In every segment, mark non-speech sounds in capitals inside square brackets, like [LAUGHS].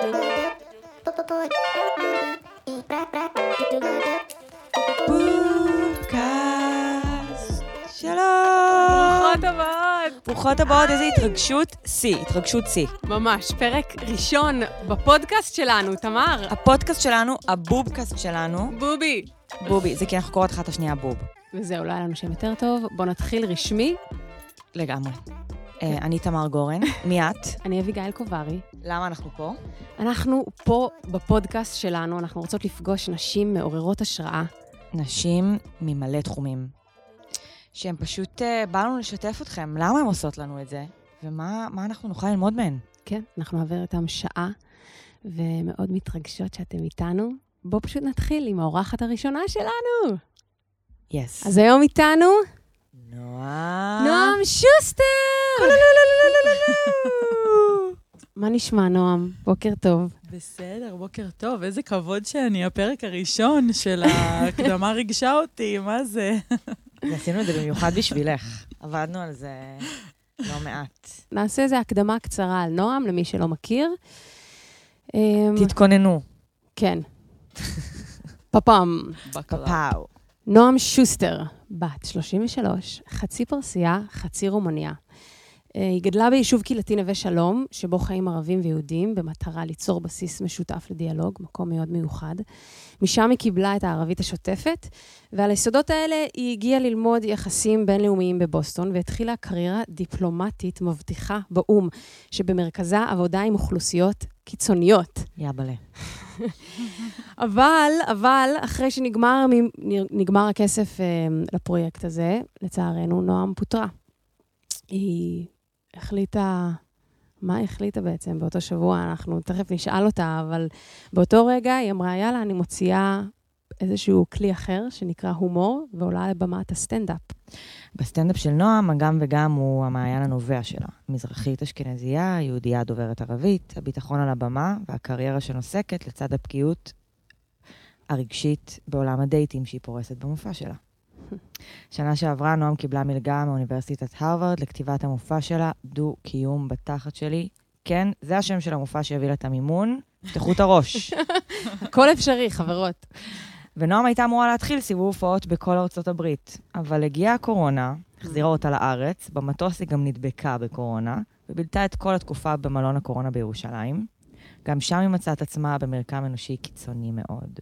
שלום. ברוכות הבאות. ברוכות הבאות, איזה התרגשות שיא, התרגשות שיא. ממש, פרק ראשון בפודקאסט שלנו, תמר. הפודקאסט שלנו, הבובקאסט שלנו, בובי. בובי, זה כי אנחנו קוראות אחת לשנייה בוב. וזהו, לא היה לנו שם יותר טוב. בואו נתחיל רשמי. לגמרי. אה, אני תמר גורן, מי את? אני אביגיל קוברי. למה אנחנו פה? אנחנו פה בפודקאסט שלנו, אנחנו רוצות לפגוש נשים מעוררות השראה. נשים ממלא תחומים. שהן פשוט, אה, בא לנו לשתף אתכם, למה הן עושות לנו את זה? ומה מה אנחנו נוכל ללמוד מהן? כן, אנחנו נעביר איתם שעה, ומאוד מתרגשות שאתם איתנו. בואו פשוט נתחיל עם האורחת הראשונה שלנו. יס. אז היום איתנו, נועה. נועם שוסטר! [LAUGHS] מה נשמע, נועם? בוקר טוב. בסדר, בוקר טוב. איזה כבוד שאני הפרק הראשון של ההקדמה ריגשה אותי, מה זה? [LAUGHS] ועשינו את זה במיוחד בשבילך. עבדנו על זה לא מעט. נעשה איזו הקדמה קצרה על נועם, למי שלא מכיר. אמ, תתכוננו. כן. פפם. פאפאו. נועם שוסטר, בת 33, חצי פרסייה, חצי רומניה. אה, היא גדלה ביישוב קהילתי נווה שלום, שבו חיים ערבים ויהודים, במטרה ליצור בסיס משותף לדיאלוג, מקום מאוד מיוחד. משם היא קיבלה את הערבית השוטפת, ועל היסודות האלה היא הגיעה ללמוד יחסים בינלאומיים בבוסטון, והתחילה קריירה דיפלומטית מבטיחה באו"ם, שבמרכזה עבודה עם אוכלוסיות קיצוניות. יאבלה. [LAUGHS] אבל, אבל, אחרי שנגמר נגמר הכסף אה, לפרויקט הזה, לצערנו, נועם פוטרה. היא החליטה, מה החליטה בעצם באותו שבוע? אנחנו תכף נשאל אותה, אבל באותו רגע היא אמרה, יאללה, אני מוציאה איזשהו כלי אחר שנקרא הומור, ועולה לבמת הסטנדאפ. בסטנדאפ של נועם, הגם וגם הוא המעיין הנובע שלה. מזרחית אשכנזייה, יהודייה דוברת ערבית, הביטחון על הבמה והקריירה שנוסקת לצד הבקיאות הרגשית בעולם הדייטים שהיא פורסת במופע שלה. [LAUGHS] שנה שעברה נועם קיבלה מלגה מאוניברסיטת הרווארד לכתיבת המופע שלה, דו-קיום בתחת שלי. כן, זה השם של המופע שהביא לה את המימון, פתחו את הראש. [LAUGHS] הכל אפשרי, חברות. ונועם הייתה אמורה להתחיל סיבוב הופעות בכל ארצות הברית, אבל הגיעה הקורונה, החזירה אותה לארץ, במטוס היא גם נדבקה בקורונה, ובילתה את כל התקופה במלון הקורונה בירושלים. גם שם היא מצאה את עצמה במרקם אנושי קיצוני מאוד.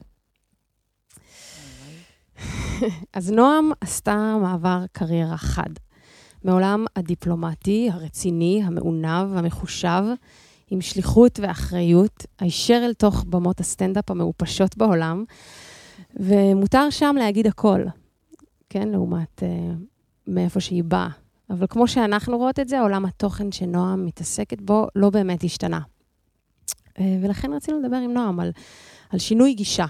[LAUGHS] אז נועם עשתה מעבר קריירה חד. מעולם הדיפלומטי, הרציני, המעונב, המחושב, עם שליחות ואחריות, הישר אל תוך במות הסטנדאפ המעופשות בעולם, ומותר שם להגיד הכל, כן? לעומת uh, מאיפה שהיא באה. אבל כמו שאנחנו רואות את זה, עולם התוכן שנועם מתעסקת בו לא באמת השתנה. Uh, ולכן רצינו לדבר עם נועם על, על שינוי גישה.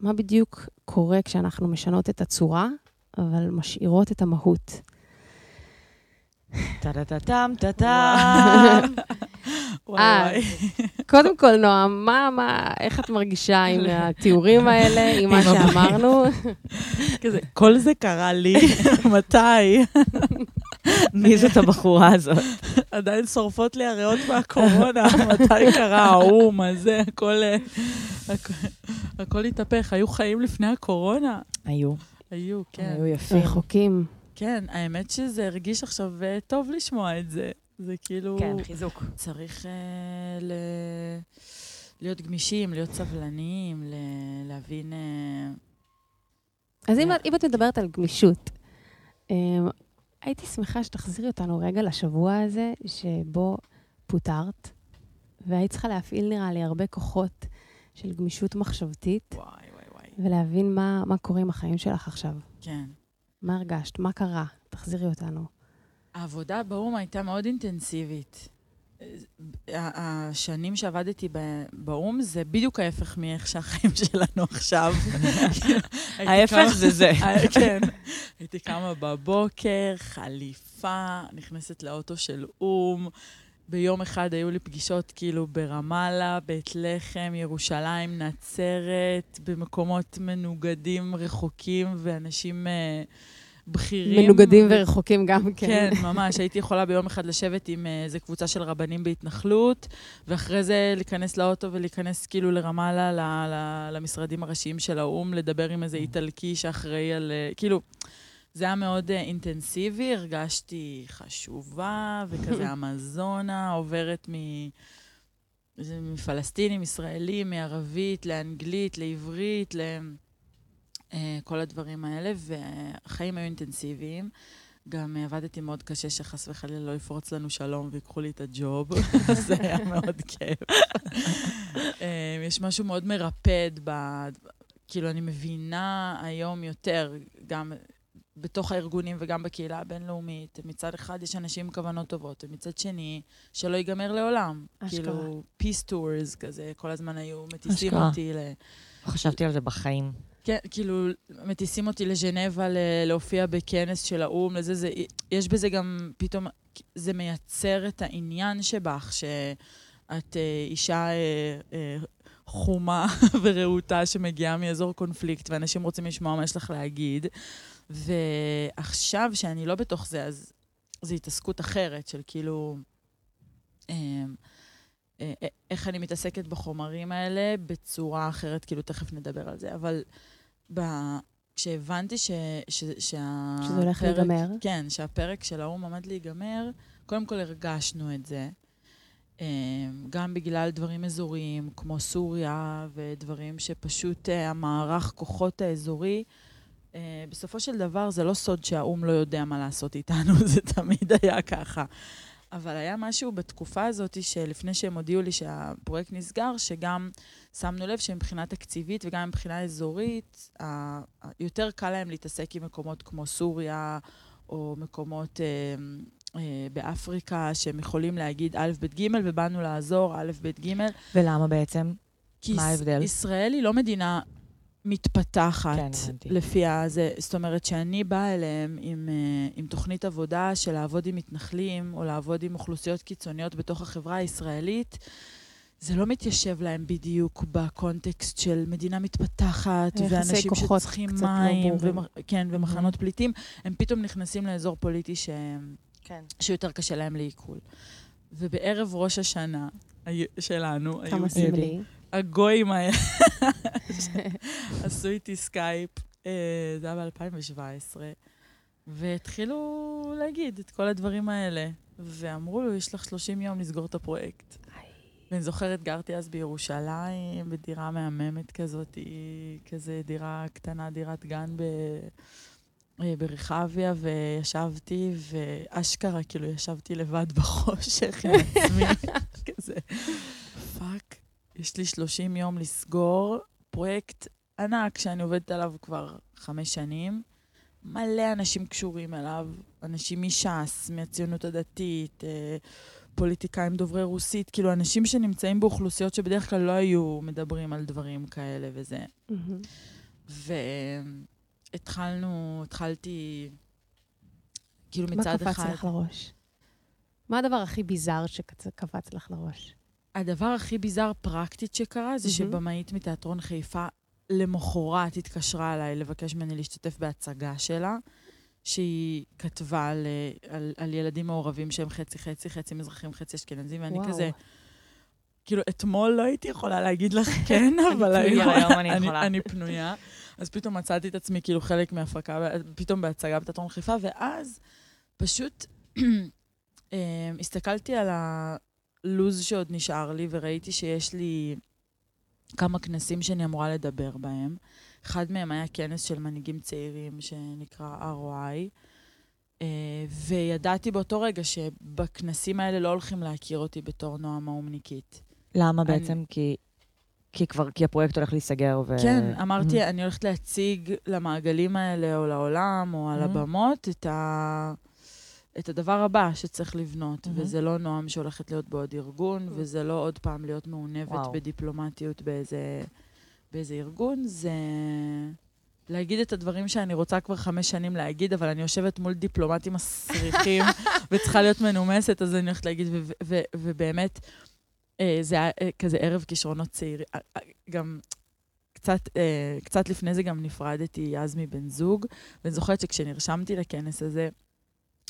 מה בדיוק קורה כשאנחנו משנות את הצורה, אבל משאירות את המהות. טה-טה-טם, טה-טם. [LAUGHS] וואי. קודם כל, נועם, מה, מה, איך את מרגישה עם [LAUGHS] התיאורים האלה, עם מה שאמרנו? [LAUGHS] כזה, כל זה קרה לי, מתי? מי זאת הבחורה הזאת? עדיין שורפות לי הריאות מהקורונה, מתי קרה ההוא, מה זה, הכל... הכל התהפך. היו חיים לפני הקורונה. היו. היו, כן. היו יפים. רחוקים. כן, האמת שזה הרגיש עכשיו אה, טוב לשמוע את זה. זה כאילו... כן, חיזוק. צריך uh, ל... להיות גמישים, להיות סבלניים, ל... להבין... Uh... אז אם, אם את מדברת על גמישות, הייתי שמחה שתחזירי אותנו רגע לשבוע הזה שבו פוטרת, והיית צריכה להפעיל, נראה לי, הרבה כוחות של גמישות מחשבתית. וואי, וואי, וואי. ולהבין מה, מה קורה עם החיים שלך עכשיו. כן. מה הרגשת? מה קרה? תחזירי אותנו. העבודה באו"ם הייתה מאוד אינטנסיבית. השנים שעבדתי באו"ם זה בדיוק ההפך מאיך שהחיים [LAUGHS] שלנו עכשיו. ההפך זה זה. כן. הייתי קמה בבוקר, חליפה, נכנסת לאוטו של או"ם. ביום אחד היו לי פגישות כאילו ברמאללה, בית לחם, ירושלים, נצרת, במקומות מנוגדים, רחוקים, ואנשים... Uh, בכירים. מנוגדים ורחוקים גם כן. כן, ממש. הייתי יכולה ביום אחד לשבת עם אה, איזה קבוצה של רבנים בהתנחלות, ואחרי זה להיכנס לאוטו ולהיכנס כאילו לרמאללה, ל- ל- למשרדים הראשיים של האו"ם, לדבר עם איזה איטלקי שאחראי על... אה, כאילו, זה היה מאוד אה, אינטנסיבי, הרגשתי חשובה, וכזה [LAUGHS] אמזונה, עוברת מ... מפלסטינים, ישראלים, מערבית לאנגלית, לעברית, לכל הדברים האלה, והחיים היו אינטנסיביים. גם עבדתי מאוד קשה שחס וחלילה לא יפרוץ לנו שלום ויקחו לי את הג'וב, [LAUGHS] זה היה מאוד כיף. אה, יש משהו מאוד מרפד ב... כאילו, אני מבינה היום יותר, גם בתוך הארגונים וגם בקהילה הבינלאומית, מצד אחד יש אנשים עם כוונות טובות, ומצד שני, שלא ייגמר לעולם. אשכרה. כאילו, peace tours כזה, כל הזמן היו מטיסים. אותי ל... לא חשבתי על זה בחיים. כן, כאילו, מטיסים אותי לז'נבה להופיע בכנס של האו"ם, לזה, זה, יש בזה גם, פתאום, זה מייצר את העניין שבך, שאת אה, אישה אה, אה, חומה [LAUGHS] ורהוטה שמגיעה מאזור קונפליקט, ואנשים רוצים לשמוע מה יש לך להגיד. ועכשיו, שאני לא בתוך זה, אז זו התעסקות אחרת, של כאילו... אה, אה, אה, איך אני מתעסקת בחומרים האלה בצורה אחרת, כאילו, תכף נדבר על זה. אבל ב... כשהבנתי ש... ש... שה... שזה הולך פרק- להיגמר. כן, שהפרק של האו"ם עמד להיגמר, קודם כל הרגשנו את זה. אה, גם בגלל דברים אזוריים, כמו סוריה, ודברים שפשוט אה, המערך כוחות האזורי, אה, בסופו של דבר זה לא סוד שהאו"ם לא יודע מה לעשות איתנו, [LAUGHS] זה תמיד היה ככה. אבל היה משהו בתקופה הזאת, שלפני שהם הודיעו לי שהפרויקט נסגר, שגם שמנו לב שמבחינה תקציבית וגם מבחינה אזורית, ה- יותר קל להם להתעסק עם מקומות כמו סוריה, או מקומות אה, אה, באפריקה, שהם יכולים להגיד א', ב', ג', ובאנו לעזור, א', ב', ג'. ולמה בעצם? כי מה ההבדל? ישראל היא לא מדינה מתפתחת כן. לפי הזה. זאת אומרת, שאני באה אליהם עם, אה, עם תוכנית עבודה של לעבוד עם מתנחלים, או לעבוד עם אוכלוסיות קיצוניות בתוך החברה הישראלית, זה לא מתיישב להם בדיוק בקונטקסט של מדינה מתפתחת, ואנשים שצריכים למים, ברורים. ומח- כן, ומחנות פליטים, הם פתאום נכנסים לאזור פוליטי ש... כן. שיותר קשה להם לעיכול. ובערב ראש השנה שלנו, היו כמה סמלי. הגויים האלה עשו איתי סקייפ, אה, זה היה ב-2017, והתחילו להגיד את כל הדברים האלה. ואמרו לו, יש לך 30 יום לסגור את הפרויקט. ואני זוכרת, גרתי אז בירושלים, בדירה מהממת כזאת, כזה דירה קטנה, דירת גן ב... אה, ברחביה, וישבתי, ואשכרה, כאילו, ישבתי לבד [LAUGHS] בחושך עם עצמי, [LAUGHS] כזה, fuck, יש לי 30 יום לסגור פרויקט ענק שאני עובדת עליו כבר חמש שנים. מלא אנשים קשורים אליו, אנשים מש"ס, מהציונות הדתית, אה, פוליטיקאים דוברי רוסית, כאילו אנשים שנמצאים באוכלוסיות שבדרך כלל לא היו מדברים על דברים כאלה וזה. מהמם. והתחלנו, התחלתי, כאילו מה מצד קפץ אחד... לך לראש? מה הדבר הכי ביזאר שקפץ לך לראש? הדבר הכי ביזאר פרקטית שקרה, זה מהמם. שבמאית מתיאטרון חיפה למחרת התקשרה אליי לבקש ממני להשתתף בהצגה שלה, שהיא כתבה על, על, על ילדים מעורבים שהם חצי חצי, חצי מזרחים, חצי אשכנזים, ואני וואו. כזה, כאילו, אתמול לא הייתי יכולה להגיד לך [LAUGHS] כן, אבל פנויה, היום אני יכולה. אני פנויה. אז פתאום מצאתי את עצמי כאילו חלק מהפקה, פתאום בהצגה בתיאטרון חיפה, ואז פשוט [CLEARS THROAT] אה, הסתכלתי על הלו"ז שעוד נשאר לי, וראיתי שיש לי כמה כנסים שאני אמורה לדבר בהם. אחד מהם היה כנס של מנהיגים צעירים שנקרא ROI, אה, וידעתי באותו רגע שבכנסים האלה לא הולכים להכיר אותי בתור נועם האומניקית. למה אני- בעצם? כי... כי כבר, כי הפרויקט הולך להיסגר ו... כן, אמרתי, מהמם. אני הולכת להציג למעגלים האלה, או לעולם, או על מהמם. הבמות, את, ה... את הדבר הבא שצריך לבנות. מהמם. וזה לא נועם שהולכת להיות בעוד ארגון, וזה לא עוד פעם להיות מעונבת וואו. בדיפלומטיות באיזה, באיזה ארגון, זה להגיד את הדברים שאני רוצה כבר חמש שנים להגיד, אבל אני יושבת מול דיפלומטים מסריחים, [LAUGHS] וצריכה להיות מנומסת, אז אני הולכת להגיד, ו- ו- ו- ובאמת, אה, זה היה אה, כזה ערב כישרונות צעירים. אה, אה, גם קצת, אה, קצת לפני זה גם נפרדתי אז מבן זוג, ואני זוכרת שכשנרשמתי לכנס הזה,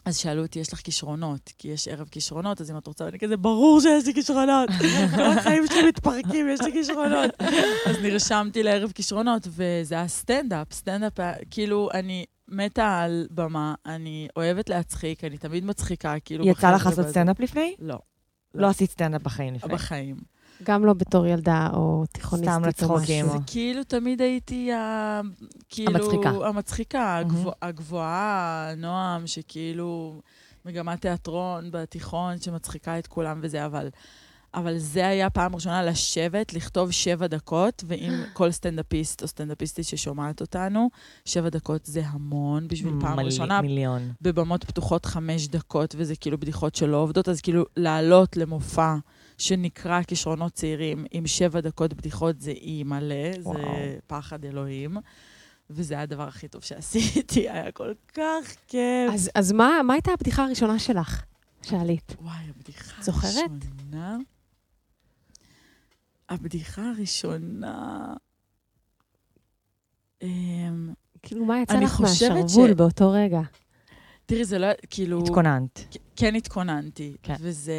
אז שאלו אותי, יש לך כישרונות? כי יש ערב כישרונות, אז אם את רוצה, אני כזה, ברור שיש לי כישרונות. [LAUGHS] כל החיים שלי מתפרקים, יש לי כישרונות. [LAUGHS] אז נרשמתי לערב כישרונות, וזה היה סטנדאפ. סטנדאפ, כאילו, אני מתה על במה, אני אוהבת להצחיק, אני תמיד מצחיקה, כאילו... יצא לך לעשות. סטנדאפ לפני? לא. לא עשית סטנדאפ בחיים לפני. בחיים. גם לא בתור ילדה או תיכוניסטית או לצחוקים, משהו. או- זה כאילו תמיד הייתי ה... כאילו... המצחיקה. המצחיקה. הגבוה, הגבוהה, נועם, שכאילו מגמת תיאטרון בתיכון שמצחיקה את כולם וזה, אבל... אבל זה היה פעם ראשונה לשבת, לכתוב שבע דקות, ואם כל סטנדאפיסט או סטנדאפיסטית ששומעת אותנו, שבע דקות זה המון בשביל פעם מלא- ראשונה. מיליון. בבמות פתוחות חמש דקות, וזה כאילו בדיחות שלא עובדות, אז כאילו לעלות למופע שנקרא כישרונות צעירים עם שבע דקות בדיחות זה אי מלא, זה וואו. פחד אלוהים. וזה היה הדבר הכי טוב שעשיתי, [LAUGHS] היה כל כך כיף. אז, אז מה, מה הייתה הבדיחה הראשונה שלך שעלית? וואי, הבדיחה זוכרת? הראשונה... הבדיחה הראשונה... אמ, כאילו, מה יצא אני לך חושבת מהשרוול ש- באותו רגע? תראי, זה לא... כאילו... התכוננת. כן התכוננתי. כן. וזה...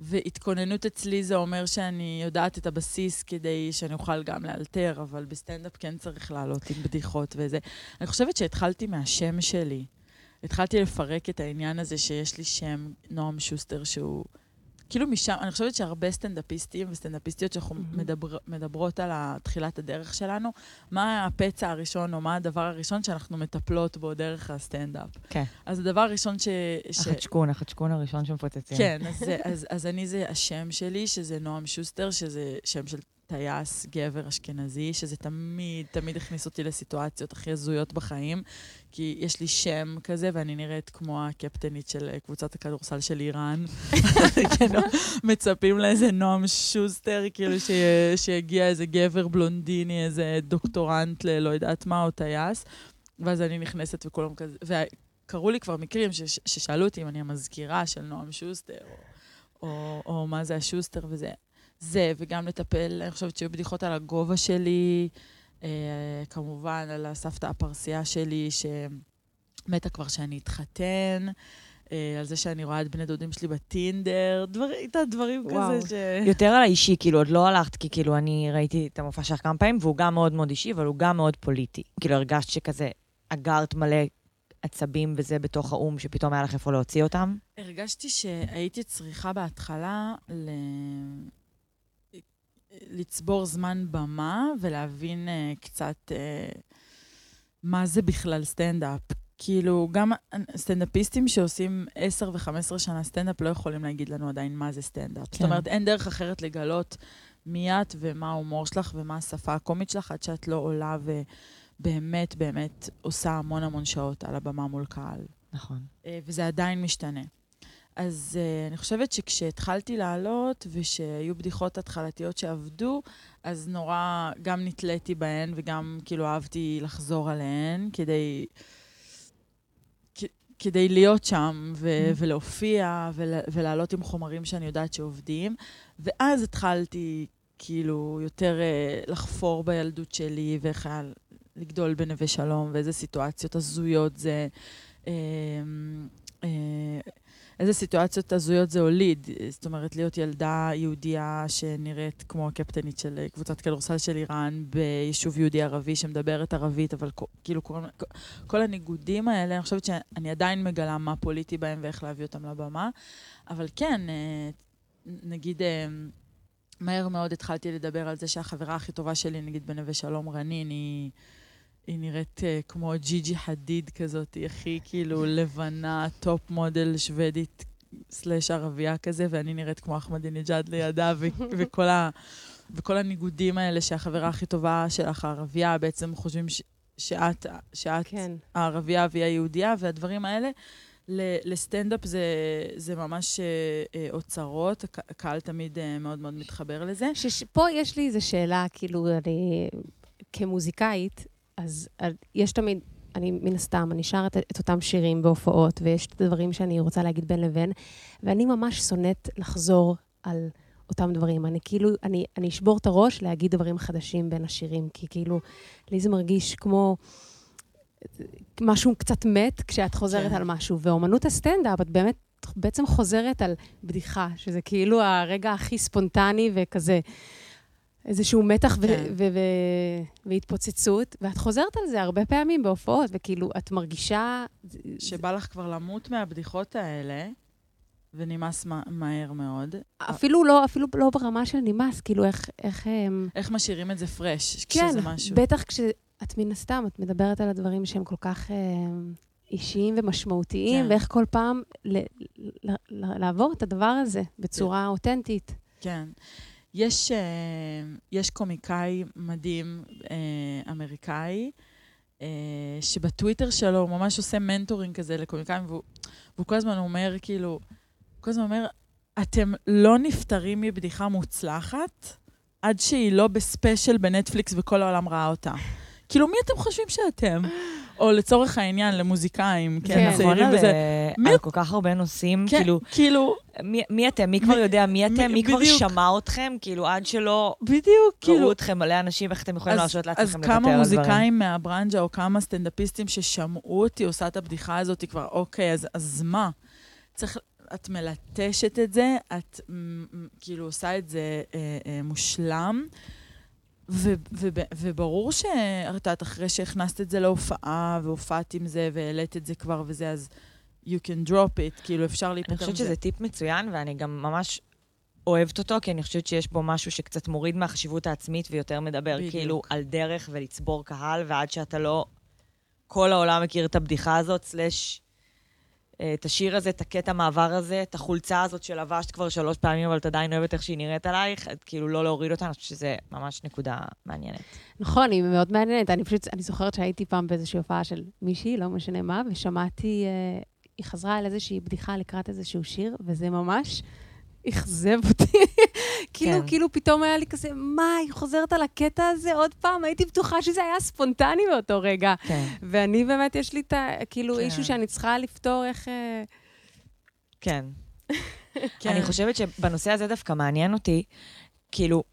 והתכוננות אצלי זה אומר שאני יודעת את הבסיס כדי שאני אוכל גם לאלתר, אבל בסטנדאפ כן צריך לעלות עם בדיחות וזה. אני חושבת שהתחלתי מהשם שלי. התחלתי לפרק את העניין הזה שיש לי שם, נועם שוסטר, שהוא... כאילו משם, אני חושבת שהרבה סטנדאפיסטים וסטנדאפיסטיות שאנחנו מהמם. מדבר, מדברות על תחילת הדרך שלנו, מה הפצע הראשון או מה הדבר הראשון שאנחנו מטפלות בו דרך הסטנדאפ. כן. אז הדבר הראשון ש... ש... החדשקון, החדשקון הראשון שמפוצצים. כן, אז, זה, אז, אז אני זה השם שלי, שזה נועם שוסטר, שזה שם של טייס, גבר אשכנזי, שזה תמיד, תמיד הכניס אותי לסיטואציות הכי הזויות בחיים, כי יש לי שם כזה, ואני נראית כמו הקפטנית של אה, קבוצת הכדורסל של איראן. [LAUGHS] כאילו, מצפים לאיזה נועם שוסטר, כאילו ש... שיגיע איזה גבר בלונדיני, איזה דוקטורנט ללא יודעת מה, או טייס, ואז אני נכנסת וכולם כזה... וקרו לי כבר מקרים ש... ששאלו אותי אם אני המזכירה של נועם שוסטר, או, או, או מה זה השוסטר וזה. זה, וגם לטפל, אני חושבת שהיו בדיחות על הגובה שלי, כמובן על הסבתא הפרסייה שלי, שמתה כבר שאני אתחתן, אה, על זה שאני רואה את בני דודים שלי בטינדר, דברים, את הדברים וואו. כזה ש... יותר על האישי, כאילו, עוד לא הלכת, כי כאילו, אני ראיתי את המופע שלך כמה פעמים, והוא גם מאוד מאוד אישי, אבל הוא גם מאוד פוליטי. כאילו, הרגשת שכזה, אגרת מלא עצבים וזה בתוך האו"ם, שפתאום היה לך איפה להוציא אותם? הרגשתי שהייתי צריכה בהתחלה ל... לצבור זמן במה ולהבין אה, קצת אה, מה זה בכלל סטנדאפ. כאילו, גם סטנדאפיסטים שעושים 10 ו-15 שנה סטנדאפ לא יכולים להגיד לנו עדיין מה זה סטנדאפ. כן. זאת אומרת, אין דרך אחרת לגלות מי את ומה ההומור שלך ומה השפה הקומית שלך עד שאת לא עולה ובאמת באמת עושה המון המון שעות על הבמה מול קהל. נכון. אה, וזה עדיין משתנה. אז uh, אני חושבת שכשהתחלתי לעלות ושהיו בדיחות התחלתיות שעבדו, אז נורא גם נתליתי בהן וגם כאילו אהבתי לחזור עליהן כדי, כדי להיות שם ו- Mm. ולהופיע ול- ולעלות עם חומרים שאני יודעת שעובדים. ואז התחלתי כאילו יותר uh, לחפור בילדות שלי ואיך היה לגדול בנווה שלום ואיזה סיטואציות הזויות זה. אה, אה, איזה סיטואציות הזויות זה הוליד. זאת אומרת, להיות ילדה יהודייה שנראית כמו הקפטנית של אה, קבוצת כדורסל של איראן ביישוב יהודי-ערבי שמדברת ערבית, אבל כאילו כל, כל הניגודים האלה, אני חושבת שאני עדיין מגלה מה פוליטי בהם ואיך להביא אותם לבמה. אבל כן, אה, נגיד... אה, מהר מאוד התחלתי לדבר על זה שהחברה הכי טובה שלי, נגיד בנווה שלום רנין, היא, היא נראית אה, כמו ג'יג'י חדיד כזאת, היא הכי כאילו לבנה, top model שוודית slash ערבייה כזה, ואני נראית כמו אחמדינג'אד לידה, ו- וכל, ה- וכל הניגודים האלה שהחברה הכי טובה שלך, הערבייה, בעצם חושבים ש- שאת, שאת כן. הערבייה והיא היהודייה, והדברים האלה. ל- לסטנדאפ זה, זה ממש אה, אה, אוצרות, הק- הקהל תמיד אה, מאוד מאוד מתחבר לזה. שפה יש לי איזו שאלה, כאילו, אני כמוזיקאית, אז אה, יש תמיד, אני מן הסתם, אני שרת את אותם שירים בהופעות, ויש את הדברים שאני רוצה להגיד בין לבין, ואני ממש שונאת לחזור על אותם דברים. אני כאילו, אני, אני אשבור את הראש להגיד דברים חדשים בין השירים, כי כאילו, לי זה מרגיש כמו משהו קצת מת כשאת חוזרת כן. על משהו. ואומנות הסטנדאפ, את באמת בעצם חוזרת על בדיחה, שזה כאילו הרגע הכי ספונטני וכזה. איזשהו מתח כן. והתפוצצות, ואת חוזרת על זה הרבה פעמים בהופעות, וכאילו, את מרגישה... שבא לך כבר למות מהבדיחות האלה, ונמאס מה- מהר מאוד. אפילו לא, אפילו לא ברמה של נמאס, כאילו, איך... איך הם... איך משאירים את זה פרש, כן, כשזה משהו. בטח כשאת מן הסתם, את מדברת על הדברים שהם כל כך אה, אישיים ומשמעותיים, כן. ואיך כל פעם ל- ל- ל- לעבור את הדבר הזה בצורה אותנטית. כן. יש, אה, יש קומיקאי מדהים, אה, אמריקאי, אה, שבטוויטר שלו הוא ממש עושה מנטורינג כזה לקומיקאים, והוא, והוא כל הזמן אומר, כאילו, כל הזמן אומר, אתם לא נפטרים מבדיחה מוצלחת עד שהיא לא ב special בנטפליקס וכל העולם ראה אותה. כאילו, מי אתם חושבים שאתם? או לצורך העניין, למוזיקאים, כן, כן. נכון, צעירים על, וזה. מי- על כל כך הרבה נושאים, כן, כאילו, כאילו, מי, מי אתם? מי כבר יודע מי אתם? מי- מי כבר בדיוק. שמע אתכם? כאילו, עד שלא בדיוק, ראו כאילו, אתכם מלא אנשים, איך אתם יכולים להרשות לעצמכם אז לוותר על כמה דברים? מוזיקאים מהברנז'ה או כמה סטנדאפיסטים ששמעו אותי עושה את הבדיחה הזאת כבר, אוקיי, אז, אז מה? צריך, את מלטשת את זה, את כאילו עושה את זה אה, אה, מושלם, ו, ו, וברור שאת יודעת, אחרי שהכנסת את זה להופעה, והופעת עם זה, והעלית את זה כבר וזה, אז you can drop it, כאילו אפשר להיפטר אני מזה. חושבת שזה טיפ מצוין, ואני גם ממש אוהבת אותו, כי אני חושבת שיש בו משהו שקצת מוריד מהחשיבות העצמית ויותר מדבר בדיוק. כאילו על דרך ולצבור קהל, ועד שאתה לא... כל העולם מכיר את הבדיחה הזאת, סלאש את השיר הזה, את הקטע מעבר הזה, את החולצה הזאת שלבשת כבר שלוש פעמים, אבל את עדיין אוהבת איך שהיא נראית עלייך, את כאילו לא להוריד אותה, אני חושבת שזה ממש נקודה מעניינת. נכון, היא מאוד מעניינת. אני פשוט, אני זוכרת שהייתי פעם באיזושהי הופעה של מישהי, לא משנה מה, ושמעתי, אה, היא חזרה על איזושהי בדיחה לקראת איזשהו שיר, וזה ממש אכזב אותי. [LAUGHS] כאילו, כן. כאילו פתאום היה לי כזה, מה, היא חוזרת על הקטע הזה עוד פעם? הייתי בטוחה שזה היה ספונטני באותו רגע. כן. ואני באמת, יש לי את ה... כאילו, כן. אישו שאני צריכה לפתור איך... אה, כן. [LAUGHS] כן. אני חושבת שבנושא הזה דווקא מעניין אותי, כאילו,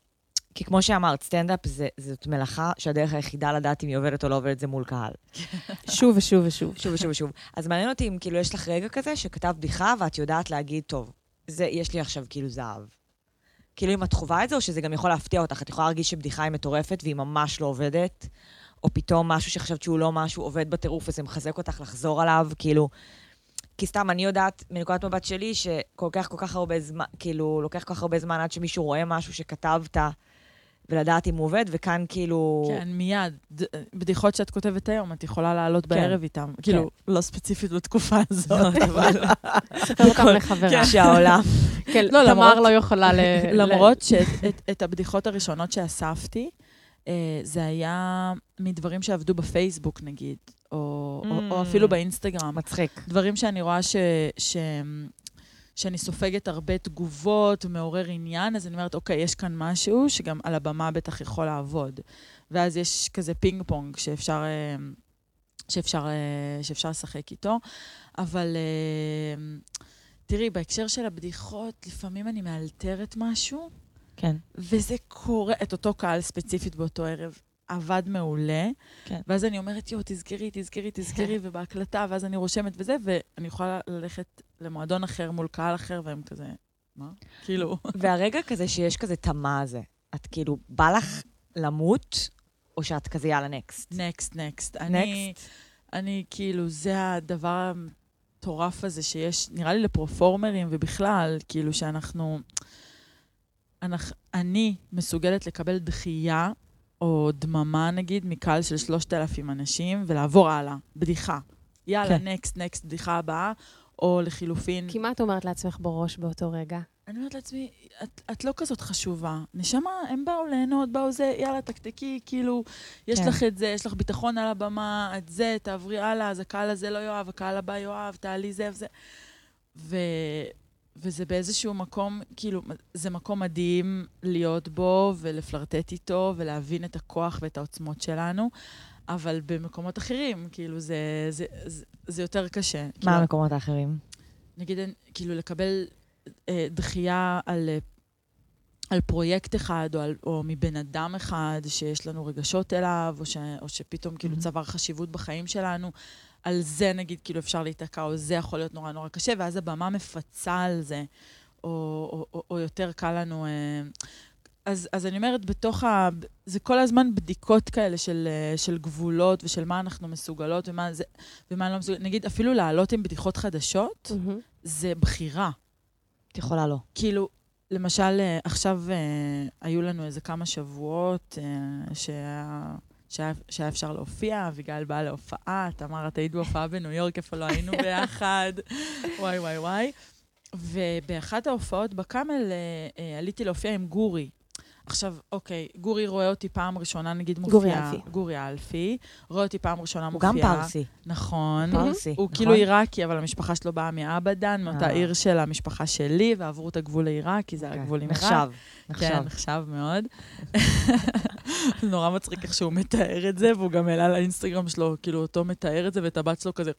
כי כמו שאמרת, סטנדאפ זה, זאת מלאכה שהדרך היחידה לדעת אם היא עובדת או לא עובדת זה מול קהל. [LAUGHS] שוב ושוב ושוב. שוב ושוב ושוב. אז מעניין אותי אם כאילו יש לך רגע כזה שכתב בדיחה ואת יודעת להגיד, טוב, זה, יש לי עכשיו כאילו זהב. כאילו אם את חווה את זה, או שזה גם יכול להפתיע אותך. את יכולה להרגיש שבדיחה היא מטורפת והיא ממש לא עובדת, או פתאום משהו שחשבת שהוא לא משהו עובד בטירוף וזה מחזק אותך לחזור עליו, כאילו... כי סתם, אני יודעת, מנקודת מבט שלי, שכל כך כל כך הרבה זמן, כאילו, לוקח כל כך הרבה זמן עד שמישהו רואה משהו שכתבת, ולדעת אם הוא עובד, וכאן כאילו... כן, מיד. ד- בדיחות שאת כותבת היום, את יכולה לעלות כן. בערב איתם. כאילו, לא ספציפית בתקופה הזאת, אבל... ספר אותם לחברה. שהעולם... כן, לא, תמר לא יכולה ל... למרות שאת את- את הבדיחות הראשונות שאספתי, אה, זה היה מדברים שעבדו בפייסבוק, נגיד, או, או, או Mm. אפילו באינסטגרם. מצחיק. דברים שאני רואה ש, ש, שאני סופגת הרבה תגובות, מעורר עניין, אז אני אומרת, אוקיי, יש כאן משהו שגם על הבמה בטח יכול לעבוד. ואז יש כזה פינג פונג שאפשר, אה, שאפשר, אה, שאפשר לשחק איתו. אבל אה, תראי, בהקשר של הבדיחות, לפעמים אני מאלתרת משהו, כן. וזה קורה, את אותו קהל ספציפית באותו ערב. עבד מעולה, כן. ואז אני אומרת, יואו, תזכרי, תזכרי, תזכרי, [LAUGHS] ובהקלטה, ואז אני רושמת וזה, ואני יכולה ללכת למועדון אחר מול קהל אחר, והם כזה, מה? כאילו... והרגע כזה שיש כזה תמה הזה, את כאילו, בא לך למות, או שאת כזה יאללה נקסט? נקסט, נקסט. נקסט? אני, כאילו, זה הדבר המטורף הזה שיש, נראה לי לפרופורמרים, ובכלל, כאילו, שאנחנו... אנחנו, אני מסוגלת לקבל דחייה, או דממה, נגיד, מקהל של 3,000 אנשים, ולעבור הלאה, בדיחה. יאללה, כן. נקסט, נקסט, בדיחה הבאה, או לחילופין... כי מה את אומרת לעצמך בראש באותו רגע? אני אומרת לעצמי, את, את לא כזאת חשובה. נשמה, הם באו ליהנות, באו זה, יאללה, תקתקי, כאילו, יש כן. לך את זה, יש לך ביטחון על הבמה, את זה, תעברי הלאה, אז הקהל הזה לא יאהב, הקהל הבא יאהב, תעלי זה וזה. ו... וזה באיזשהו מקום, כאילו, זה מקום מדהים להיות בו ולפלרטט איתו ולהבין את הכוח ואת העוצמות שלנו, אבל במקומות אחרים, כאילו, זה, זה, זה, זה יותר קשה. מה כאילו, המקומות האחרים? נגיד, כאילו, לקבל אה, דחייה על, אה, על פרויקט אחד, או, על, או מבן אדם אחד שיש לנו רגשות אליו, או, ש, או שפתאום כאילו Mhm. צבר חשיבות בחיים שלנו, על זה נגיד כאילו אפשר להיתקע, או זה יכול להיות נורא נורא קשה, ואז הבמה מפצה על זה, או, או, או, או יותר קל לנו... אה, אז, אז אני אומרת, בתוך ה... זה כל הזמן בדיקות כאלה של, אה, של גבולות ושל מה אנחנו מסוגלות ומה, זה, ומה לא מסוגלות. נגיד, אפילו לעלות עם בדיחות חדשות, מהמם. זה בחירה. את יכולה לא. כאילו, למשל, אה, עכשיו היו לנו איזה כמה שבועות אה, שהיה... אפשר להופיע, אביגיל באה להופעה, תמר, את היית בהופעה בניו יורק, איפה לא היינו ביחד, [LAUGHS] וואי וואי וואי. ובאחת ההופעות בקאמל אה, אה, עליתי להופיע עם גורי. עכשיו, אוקיי, גורי רואה אותי פעם ראשונה, נגיד מופיע... גורי אלפי. גורי אלפי. רואה אותי פעם ראשונה הוא מופיעה. גם פרסי. נכון. פרסי, הוא נכון? כאילו עיראקי, אבל המשפחה שלו באה מאבדן, מאותה אה. עיר של המשפחה שלי, ועברו את הגבול לעיראק, כי זה אוקיי. הגבול עם עיראק. נחשב, כן, נחשב. מאוד. [LAUGHS] נורא מצחיק איך שהוא מתאר את זה, והוא גם העלה לאינסטגרם שלו, כאילו, אותו מתאר את זה, ואת הבת שלו כזה...